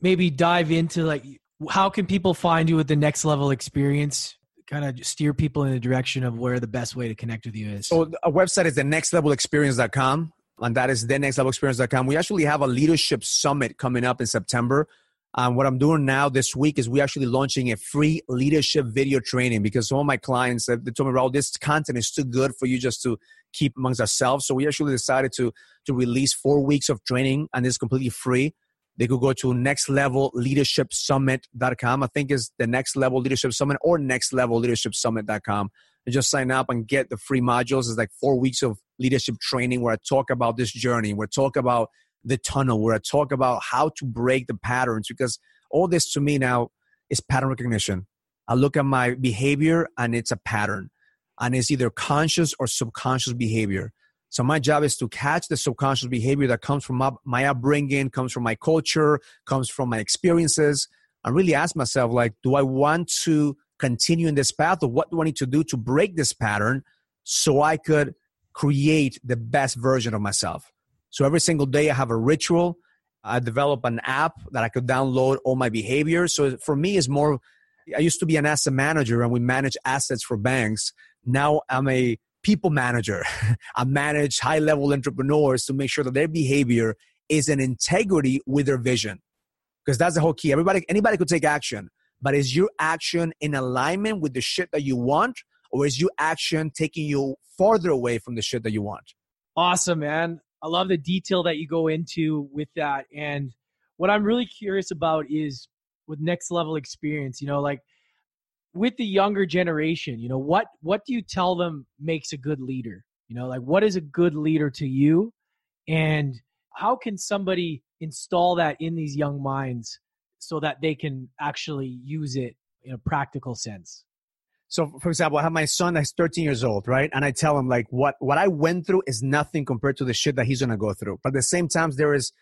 maybe dive into like how can people find you with the next level experience? Kind of steer people in the direction of where the best way to connect with you is. So a website is the nextlevelexperience.com and that is the nextlevelexperience.com. We actually have a leadership summit coming up in September. Um, what I'm doing now this week is we actually launching a free leadership video training because some of my clients they told me, Raul, this content is too good for you just to keep amongst ourselves. So we actually decided to to release four weeks of training and it's completely free. They could go to next level leadership summit.com. I think is the next level leadership summit or next level leadership summit.com and just sign up and get the free modules. It's like four weeks of leadership training where I talk about this journey, where I talk about the tunnel, where I talk about how to break the patterns because all this to me now is pattern recognition. I look at my behavior and it's a pattern and it's either conscious or subconscious behavior. So my job is to catch the subconscious behavior that comes from my, upbringing, comes from my culture, comes from my experiences, and really ask myself, like, do I want to continue in this path, or what do I need to do to break this pattern so I could create the best version of myself? So every single day I have a ritual. I develop an app that I could download all my behaviors. So for me, it's more. I used to be an asset manager, and we manage assets for banks now I'm a people manager. *laughs* I manage high level entrepreneurs to make sure that their behavior is in integrity with their vision. Because that's the whole key. Everybody, anybody could take action, but is your action in alignment with the shit that you want, or is your action taking you farther away from the shit that you want? Awesome, man. I love the detail that you go into with that. And what I'm really curious about is with next level experience, you know, like with the younger generation, you know, what what do you tell them makes a good leader? You know, like what is a good leader to you? And how can somebody install that in these young minds so that they can actually use it in a practical sense? So, for example, I have my son that's 13 years old, right? And I tell him like, what what I went through is nothing compared to the shit that he's gonna go through. But at the same time, there is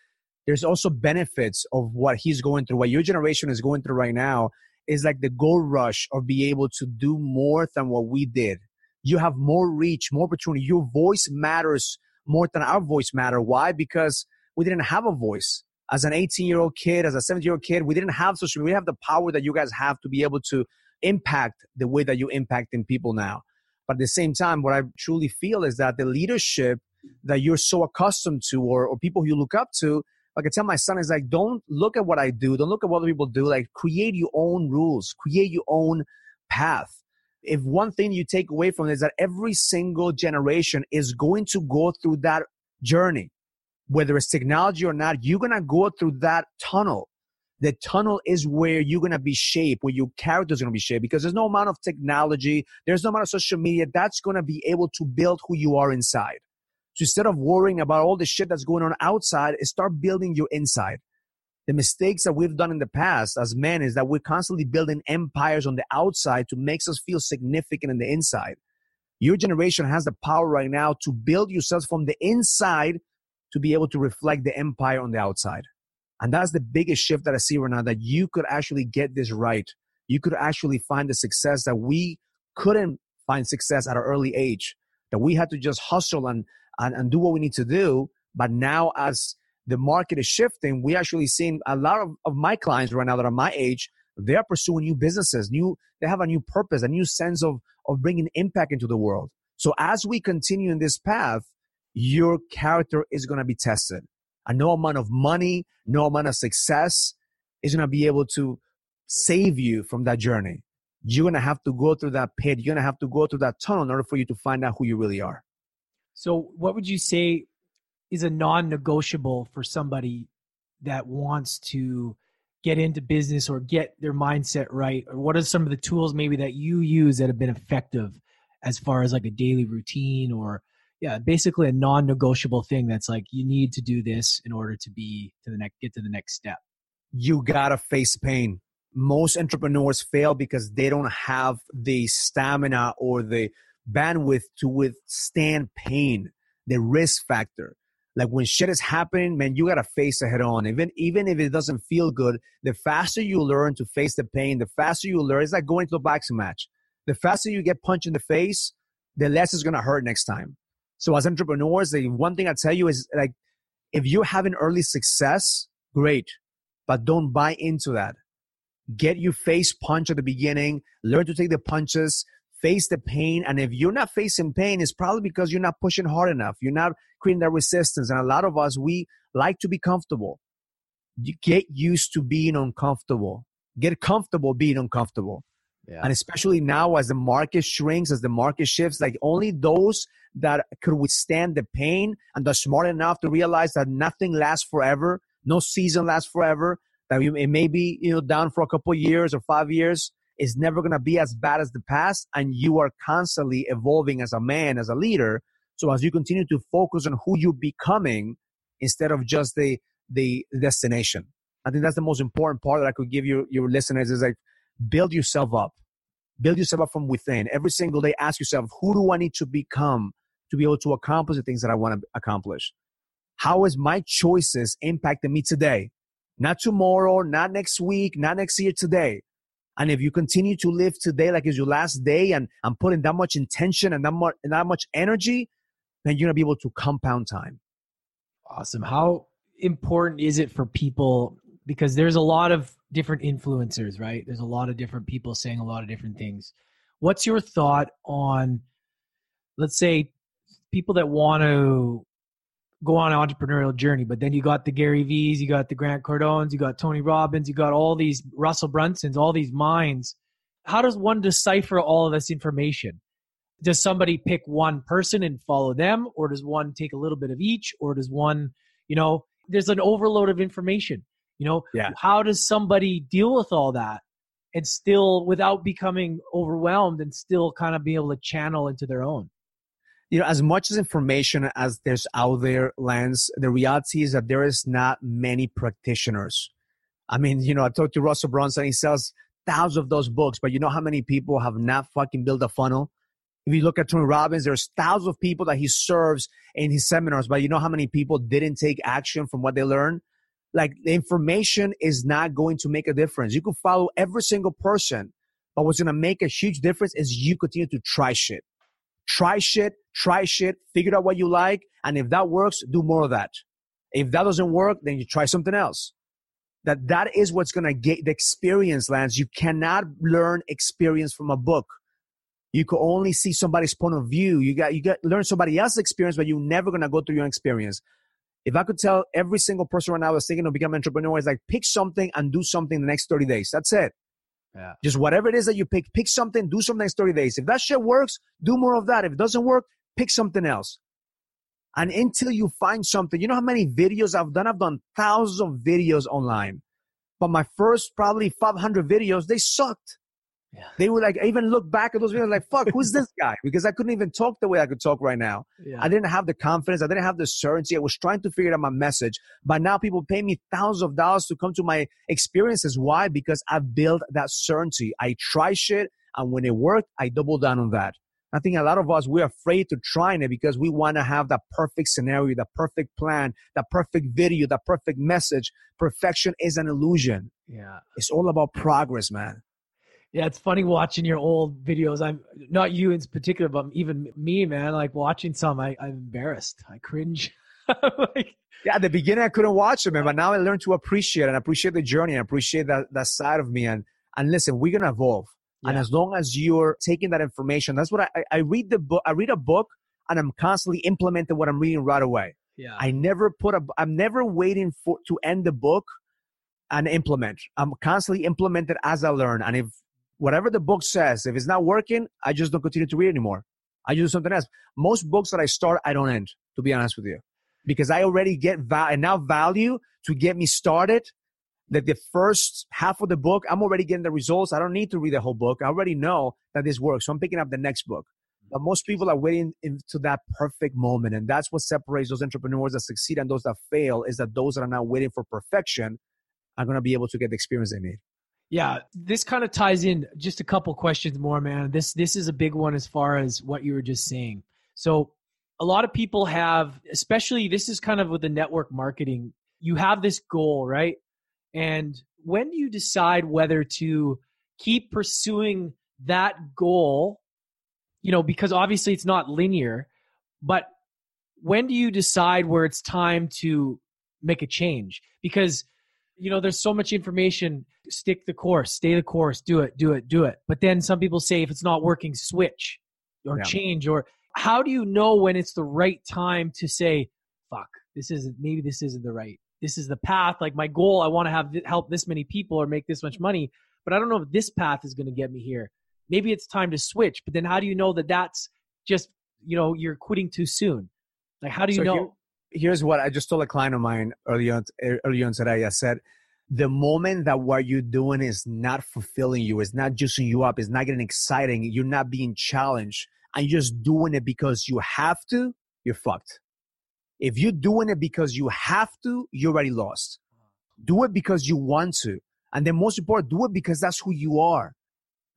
there's also benefits of what he's going through, what your generation is going through right now is like the gold rush of being able to do more than what we did. You have more reach, more opportunity. Your voice matters more than our voice matter. Why? Because we didn't have a voice. As an 18 year old kid, as a 17 year old kid, we didn't have social media. We have the power that you guys have to be able to impact the way that you impact in people now. But at the same time, what I truly feel is that the leadership that you're so accustomed to or, or people you look up to like I tell my son, is like, don't look at what I do. Don't look at what other people do. Like create your own rules, create your own path. If one thing you take away from it is that every single generation is going to go through that journey, whether it's technology or not, you're going to go through that tunnel. The tunnel is where you're going to be shaped, where your character is going to be shaped because there's no amount of technology, there's no amount of social media that's going to be able to build who you are inside. So instead of worrying about all the shit that's going on outside, start building your inside. The mistakes that we've done in the past as men is that we're constantly building empires on the outside to make us feel significant in the inside. Your generation has the power right now to build yourselves from the inside to be able to reflect the empire on the outside. And that's the biggest shift that I see right now that you could actually get this right. You could actually find the success that we couldn't find success at an early age. That we had to just hustle and, and, and do what we need to do. But now as the market is shifting, we actually seen a lot of, of my clients right now that are my age, they're pursuing new businesses, new, they have a new purpose, a new sense of, of bringing impact into the world. So as we continue in this path, your character is going to be tested. And no amount of money, no amount of success is going to be able to save you from that journey. You're going to have to go through that pit. You're going to have to go through that tunnel in order for you to find out who you really are. So, what would you say is a non negotiable for somebody that wants to get into business or get their mindset right? Or what are some of the tools maybe that you use that have been effective as far as like a daily routine or yeah, basically a non-negotiable thing that's like you need to do this in order to be to the next get to the next step. You gotta face pain. Most entrepreneurs fail because they don't have the stamina or the bandwidth to withstand pain, the risk factor. Like when shit is happening, man, you gotta face it head on. Even even if it doesn't feel good, the faster you learn to face the pain, the faster you learn. It's like going to a boxing match. The faster you get punched in the face, the less it's gonna hurt next time. So as entrepreneurs, the one thing I tell you is like, if you're having early success, great, but don't buy into that. Get your face punch at the beginning, learn to take the punches, face the pain. And if you're not facing pain, it's probably because you're not pushing hard enough. You're not creating that resistance. And a lot of us, we like to be comfortable. You get used to being uncomfortable. Get comfortable being uncomfortable. Yeah. And especially now as the market shrinks, as the market shifts, like only those that could withstand the pain and are smart enough to realize that nothing lasts forever, no season lasts forever, that it may be, you know, down for a couple years or five years, is never going to be as bad as the past. And you are constantly evolving as a man, as a leader. So as you continue to focus on who you're becoming instead of just the, the destination. I think that's the most important part that I could give you, your listeners is like, build yourself up. Build yourself up from within. Every single day, ask yourself, who do I need to become to be able to accomplish the things that I want to accomplish? How is my choices impacting me today? Not tomorrow, not next week, not next year, today. And if you continue to live today like it's your last day and I'm putting that much intention and that much, and that much energy, then you're going to be able to compound time. Awesome. How important is it for people because there's a lot of different influencers, right? There's a lot of different people saying a lot of different things. What's your thought on, let's say, people that want to go on an entrepreneurial journey, but then you got the Gary V's, you got the Grant Cardones, you got Tony Robbins, you got all these Russell Brunsons, all these minds. How does one decipher all of this information? Does somebody pick one person and follow them, or does one take a little bit of each, or does one, you know, there's an overload of information. You know, yeah. how does somebody deal with all that and still, without becoming overwhelmed, and still kind of be able to channel into their own? You know, as much as information as there's out there, Lance, the reality is that there is not many practitioners. I mean, you know, I talked to Russell Brunson. He sells thousands of those books, but you know how many people have not fucking built a funnel? If you look at Tony Robbins, there's thousands of people that he serves in his seminars, but you know how many people didn't take action from what they learned? Like the information is not going to make a difference. You can follow every single person, but what's going to make a huge difference is you continue to try shit. Try shit, try shit, figure out what you like. And if that works, do more of that. If that doesn't work, then you try something else. That that is what's going to get the experience, Lance. You cannot learn experience from a book. You can only see somebody's point of view. You got you got learn somebody else's experience, but you're never gonna go through your experience. If I could tell every single person right now that's thinking of becoming an entrepreneur, is like pick something and do something the next 30 days. That's it. Yeah. Just whatever it is that you pick, pick something, do something next 30 days. If that shit works, do more of that. If it doesn't work, pick something else. And until you find something, you know how many videos I've done? I've done thousands of videos online. But my first probably 500 videos, they sucked. Yeah. They would like even look back at those videos like, fuck, who's this guy? Because I couldn't even talk the way I could talk right now. Yeah. I didn't have the confidence. I didn't have the certainty. I was trying to figure out my message. But now people pay me thousands of dollars to come to my experiences. Why? Because I built that certainty. I try shit. And when it worked, I double down on that. I think a lot of us, we're afraid to try it because we want to have that perfect scenario, the perfect plan, the perfect video, the perfect message. Perfection is an illusion. Yeah. It's all about progress, man. Yeah, it's funny watching your old videos. I'm not you in particular, but even me, man. Like watching some, I, I'm embarrassed. I cringe. *laughs* like, yeah, at the beginning I couldn't watch them, but now I learned to appreciate and appreciate the journey and appreciate that that side of me. And and listen, we're gonna evolve. Yeah. And as long as you're taking that information, that's what I, I read the book. I read a book and I'm constantly implementing what I'm reading right away. Yeah. I never put a. I'm never waiting for to end the book and implement. I'm constantly implementing as I learn. And if whatever the book says, if it's not working, I just don't continue to read anymore. I do something else. Most books that I start, I don't end, to be honest with you, because I already get val- enough value to get me started that the first half of the book, I'm already getting the results. I don't need to read the whole book. I already know that this works. So I'm picking up the next book. But most people are waiting into that perfect moment. And that's what separates those entrepreneurs that succeed and those that fail is that those that are not waiting for perfection are going to be able to get the experience they need. Yeah, this kind of ties in just a couple questions more, man. This this is a big one as far as what you were just saying. So, a lot of people have, especially this is kind of with the network marketing. You have this goal, right? And when do you decide whether to keep pursuing that goal? You know, because obviously it's not linear, but when do you decide where it's time to make a change? Because you know, there's so much information. Stick the course, stay the course, do it, do it, do it. But then some people say if it's not working, switch or yeah. change. Or how do you know when it's the right time to say, fuck, this isn't, maybe this isn't the right, this is the path. Like my goal, I want to have help this many people or make this much money, but I don't know if this path is going to get me here. Maybe it's time to switch. But then how do you know that that's just, you know, you're quitting too soon? Like, how do you so know? Here's what I just told a client of mine early on, er, early on today. I said, the moment that what you're doing is not fulfilling you, is not juicing you up, is not getting exciting, you're not being challenged, and you're just doing it because you have to, you're fucked. If you're doing it because you have to, you're already lost. Do it because you want to. And then most important, do it because that's who you are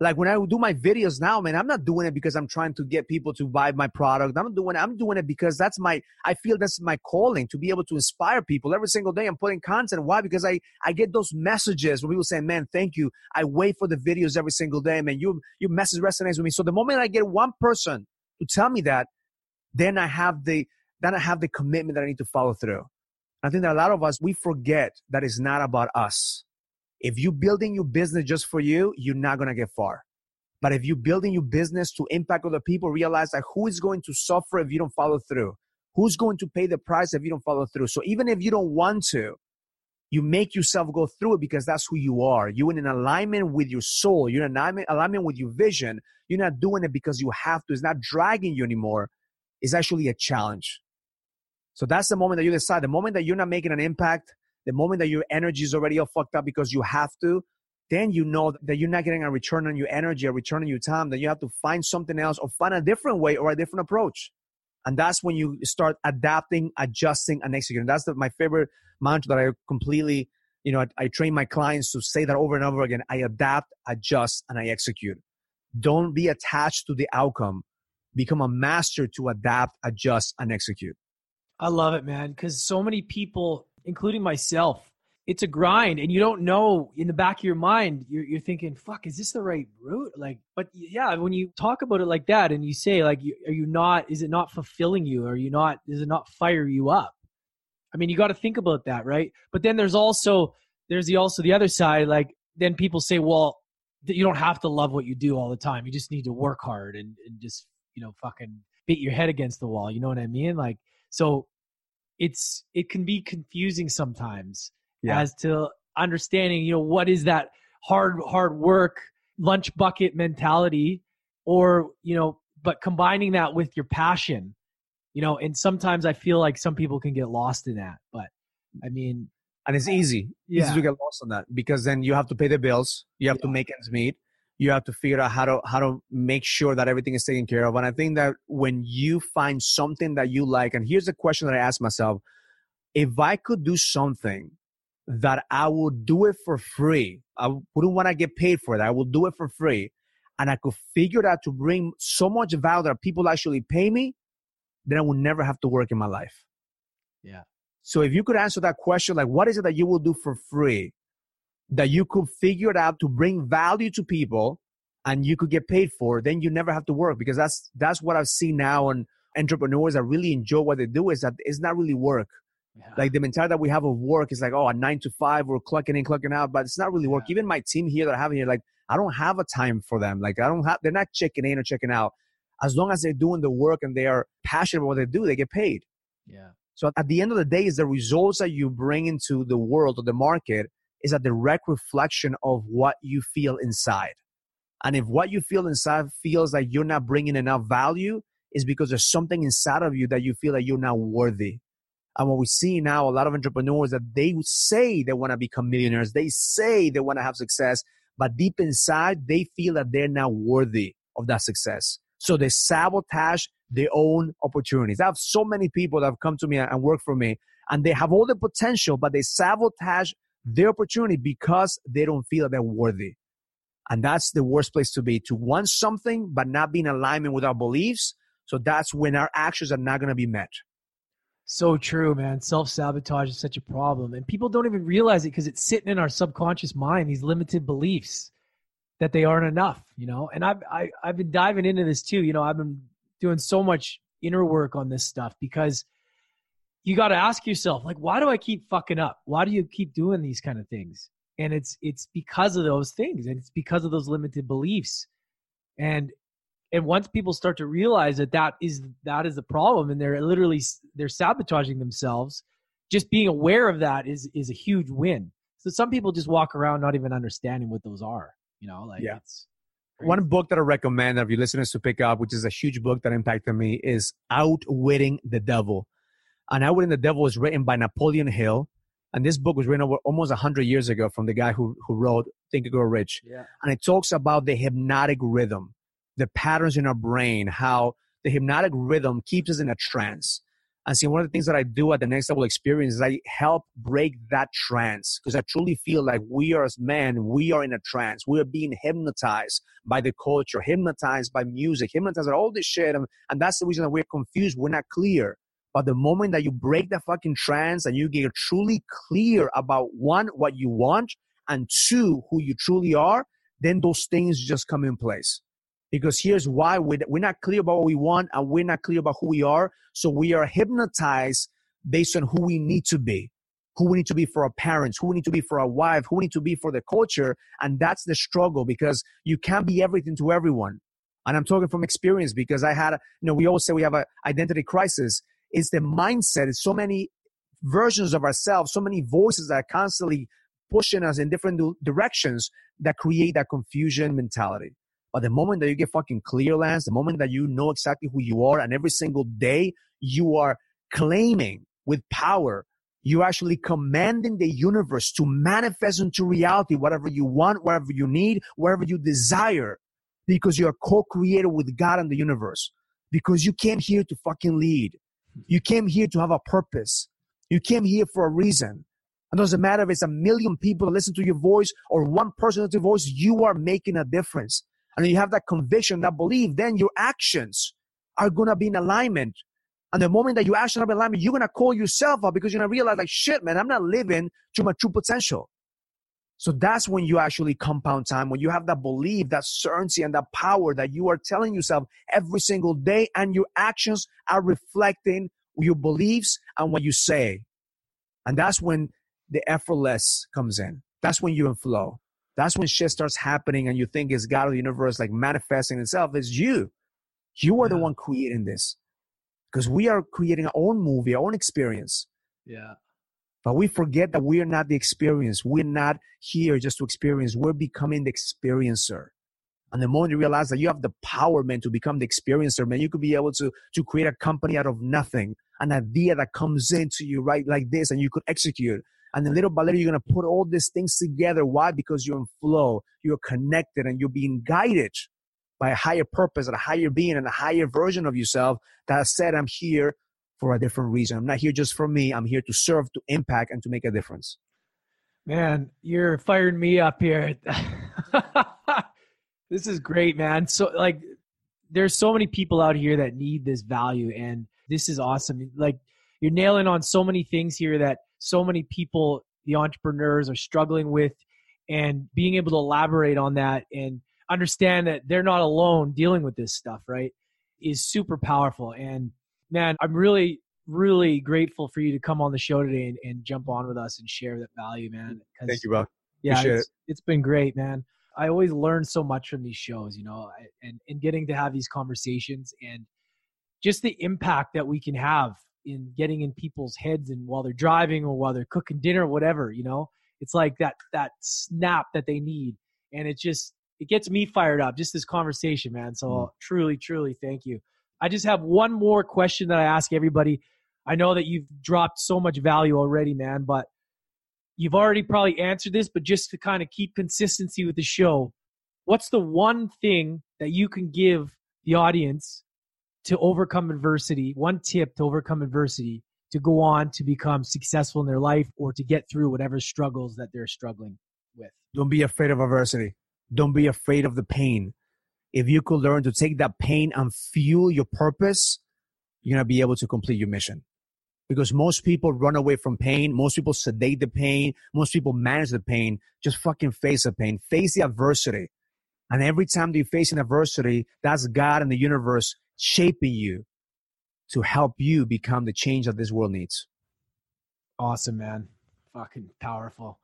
like when I do my videos now, man, I'm not doing it because I'm trying to get people to buy my product. I'm doing it, I'm doing it because that's my I feel that's my calling to be able to inspire people every single day. I'm putting content. Why? Because I I get those messages where people say, "Man, thank you. I wait for the videos every single day, man. You your message resonates with me." So the moment I get one person to tell me that, then I have the then I have the commitment that I need to follow through. I think that a lot of us we forget that it's not about us. If you're building your business just for you, you're not going to get far. But if you're building your business to impact other people, realize that who is going to suffer if you don't follow through? Who's going to pay the price if you don't follow through? So even if you don't want to, you make yourself go through it because that's who you are. You're in an alignment with your soul. You're in alignment, alignment with your vision. You're not doing it because you have to. It's not dragging you anymore. It's actually a challenge. So that's the moment that you decide. The moment that you're not making an impact, the moment that your energy is already all fucked up because you have to, then you know that you're not getting a return on your energy, a return on your time, that you have to find something else or find a different way or a different approach. And that's when you start adapting, adjusting, and executing. That's the, my favorite mantra that I completely, you know, I, I train my clients to say that over and over again. I adapt, adjust, and I execute. Don't be attached to the outcome. Become a master to adapt, adjust, and execute. I love it, man. Because so many people including myself, it's a grind and you don't know in the back of your mind you're, you're thinking fuck is this the right route? Like but yeah when you talk about it like that and you say like are you not is it not fulfilling you? Are you not does it not fire you up? I mean you got to think about that right? But then there's also there's the also the other side like then people say well you don't have to love what you do all the time. You just need to work hard and, and just you know fucking beat your head against the wall. You know what i mean? Like so it's it can be confusing sometimes yeah. as to understanding you know what is that hard hard work lunch bucket mentality or you know but combining that with your passion you know and sometimes i feel like some people can get lost in that but i mean and it's easy yeah. easy to get lost on that because then you have to pay the bills you have yeah. to make ends meet you have to figure out how to how to make sure that everything is taken care of. And i think that when you find something that you like and here's the question that i ask myself if i could do something that i would do it for free i wouldn't want to get paid for that i will do it for free and i could figure out to bring so much value that people actually pay me then i will never have to work in my life. Yeah. So if you could answer that question like what is it that you will do for free that you could figure it out to bring value to people and you could get paid for, then you never have to work because that's that's what I've seen now and entrepreneurs that really enjoy what they do is that it's not really work. Yeah. Like the mentality that we have of work is like, oh, a nine to five, we're clocking in, clocking out, but it's not really work. Yeah. Even my team here that I have here, like, I don't have a time for them. Like, I don't have, they're not checking in or checking out. As long as they're doing the work and they are passionate about what they do, they get paid. Yeah. So at the end of the day, is the results that you bring into the world or the market is a direct reflection of what you feel inside. And if what you feel inside feels like you're not bringing enough value, is because there's something inside of you that you feel that you're not worthy. And what we see now, a lot of entrepreneurs that they say they want to become millionaires, they say they want to have success, but deep inside, they feel that they're not worthy of that success. So they sabotage their own opportunities. I have so many people that have come to me and work for me, and they have all the potential, but they sabotage their opportunity because they don't feel that they're worthy. And that's the worst place to be to want something, but not be in alignment with our beliefs. So that's when our actions are not going to be met. So true, man. Self sabotage is such a problem. And people don't even realize it because it's sitting in our subconscious mind, these limited beliefs that they aren't enough, you know? And I've, I, have i have been diving into this too. You know, I've been doing so much inner work on this stuff because you got to ask yourself, like, why do I keep fucking up? Why do you keep doing these kind of things? and it's it's because of those things and it's because of those limited beliefs and and once people start to realize that that is that is the problem and they're literally they're sabotaging themselves just being aware of that is is a huge win so some people just walk around not even understanding what those are you know like yeah. it's crazy. one book that i recommend of your listeners to pick up which is a huge book that impacted me is outwitting the devil and outwitting the devil was written by napoleon hill and this book was written over almost 100 years ago from the guy who, who wrote Think and Grow Rich. Yeah. And it talks about the hypnotic rhythm, the patterns in our brain, how the hypnotic rhythm keeps us in a trance. And see, one of the things that I do at the next level experience is I help break that trance because I truly feel like we are as men, we are in a trance. We are being hypnotized by the culture, hypnotized by music, hypnotized by all this shit. And, and that's the reason that we're confused. We're not clear. But the moment that you break the fucking trance and you get truly clear about one, what you want, and two, who you truly are, then those things just come in place. Because here's why we're not clear about what we want and we're not clear about who we are. So we are hypnotized based on who we need to be, who we need to be for our parents, who we need to be for our wife, who we need to be for the culture. And that's the struggle because you can't be everything to everyone. And I'm talking from experience because I had, you know, we always say we have an identity crisis is the mindset. It's so many versions of ourselves, so many voices that are constantly pushing us in different directions that create that confusion mentality. But the moment that you get fucking clear, Lance, the moment that you know exactly who you are, and every single day you are claiming with power, you're actually commanding the universe to manifest into reality whatever you want, whatever you need, whatever you desire, because you're co-creator with God and the universe. Because you came here to fucking lead. You came here to have a purpose. You came here for a reason. It doesn't matter if it's a million people that listen to your voice or one person to your voice, you are making a difference. And you have that conviction, that belief, then your actions are going to be in alignment. And the moment that you action are in alignment, you're going to call yourself up because you're going to realize, like, shit, man, I'm not living to my true potential. So that's when you actually compound time, when you have that belief, that certainty, and that power that you are telling yourself every single day, and your actions are reflecting your beliefs and what you say. And that's when the effortless comes in. That's when you're in flow. That's when shit starts happening and you think it's God of the universe like manifesting itself. It's you. You are yeah. the one creating this. Because we are creating our own movie, our own experience. Yeah. But we forget that we are not the experience. We're not here just to experience. We're becoming the experiencer. And the moment you realize that you have the power, man, to become the experiencer, man, you could be able to, to create a company out of nothing, an idea that comes into you, right, like this, and you could execute. And then little by little, you're going to put all these things together. Why? Because you're in flow, you're connected, and you're being guided by a higher purpose and a higher being and a higher version of yourself that said, I'm here for a different reason. I'm not here just for me. I'm here to serve, to impact, and to make a difference. Man, you're firing me up here. *laughs* this is great, man. So, like, there's so many people out here that need this value, and this is awesome. Like, you're nailing on so many things here that so many people, the entrepreneurs, are struggling with, and being able to elaborate on that and understand that they're not alone dealing with this stuff, right? Is super powerful. And man, I'm really, really grateful for you to come on the show today and, and jump on with us and share that value, man. Thank you, bro. Yeah, it's, it. it's been great, man. I always learn so much from these shows, you know, and, and getting to have these conversations and just the impact that we can have in getting in people's heads and while they're driving or while they're cooking dinner or whatever, you know, it's like that, that snap that they need. And it just, it gets me fired up, just this conversation, man. So mm. truly, truly thank you. I just have one more question that I ask everybody. I know that you've dropped so much value already, man, but you've already probably answered this, but just to kind of keep consistency with the show, what's the one thing that you can give the audience to overcome adversity? One tip to overcome adversity to go on to become successful in their life or to get through whatever struggles that they're struggling with. Don't be afraid of adversity. Don't be afraid of the pain. If you could learn to take that pain and fuel your purpose, you're going to be able to complete your mission. Because most people run away from pain. Most people sedate the pain. Most people manage the pain. Just fucking face the pain. Face the adversity. And every time that you face an adversity, that's God and the universe shaping you to help you become the change that this world needs. Awesome, man. Fucking powerful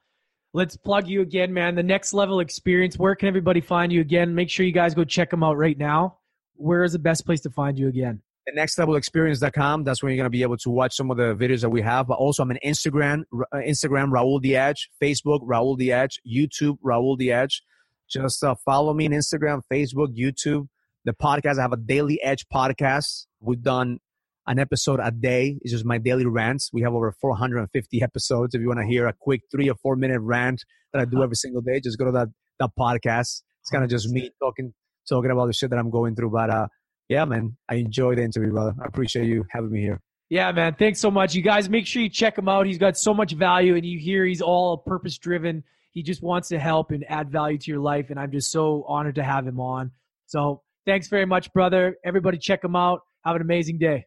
let's plug you again, man. The next level experience. Where can everybody find you again? Make sure you guys go check them out right now. Where is the best place to find you again? The next level experience.com. That's where you're going to be able to watch some of the videos that we have. But also, I'm on Instagram, uh, Instagram, Raul the Edge, Facebook, Raul the Edge, YouTube, Raul the Edge. Just uh, follow me on Instagram, Facebook, YouTube. The podcast, I have a Daily Edge podcast. We've done an episode a day. It's just my daily rants. We have over 450 episodes. If you want to hear a quick three or four minute rant that I do every single day, just go to that that podcast. It's kind of just me talking talking about the shit that I'm going through. But uh, yeah, man, I enjoyed the interview, brother. I appreciate you having me here. Yeah, man. Thanks so much. You guys make sure you check him out. He's got so much value, and you hear he's all purpose driven. He just wants to help and add value to your life, and I'm just so honored to have him on. So thanks very much, brother. Everybody, check him out. Have an amazing day.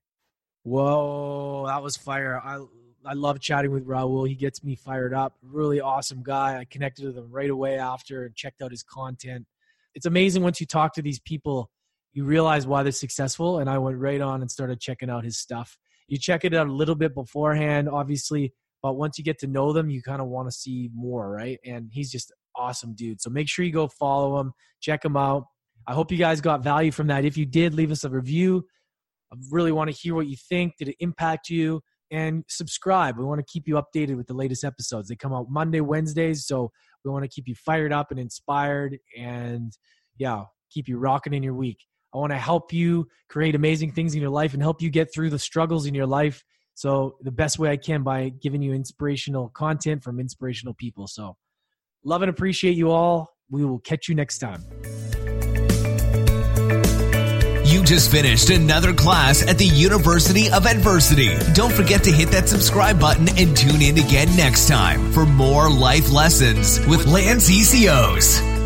Whoa, that was fire. I I love chatting with Raul. He gets me fired up. Really awesome guy. I connected with him right away after and checked out his content. It's amazing once you talk to these people, you realize why they're successful. And I went right on and started checking out his stuff. You check it out a little bit beforehand, obviously, but once you get to know them, you kind of want to see more, right? And he's just awesome dude. So make sure you go follow him, check him out. I hope you guys got value from that. If you did, leave us a review I really want to hear what you think. Did it impact you? And subscribe. We want to keep you updated with the latest episodes. They come out Monday, Wednesdays. So we want to keep you fired up and inspired and, yeah, keep you rocking in your week. I want to help you create amazing things in your life and help you get through the struggles in your life. So, the best way I can by giving you inspirational content from inspirational people. So, love and appreciate you all. We will catch you next time. You just finished another class at the University of Adversity. Don't forget to hit that subscribe button and tune in again next time for more life lessons with Lance ECOs.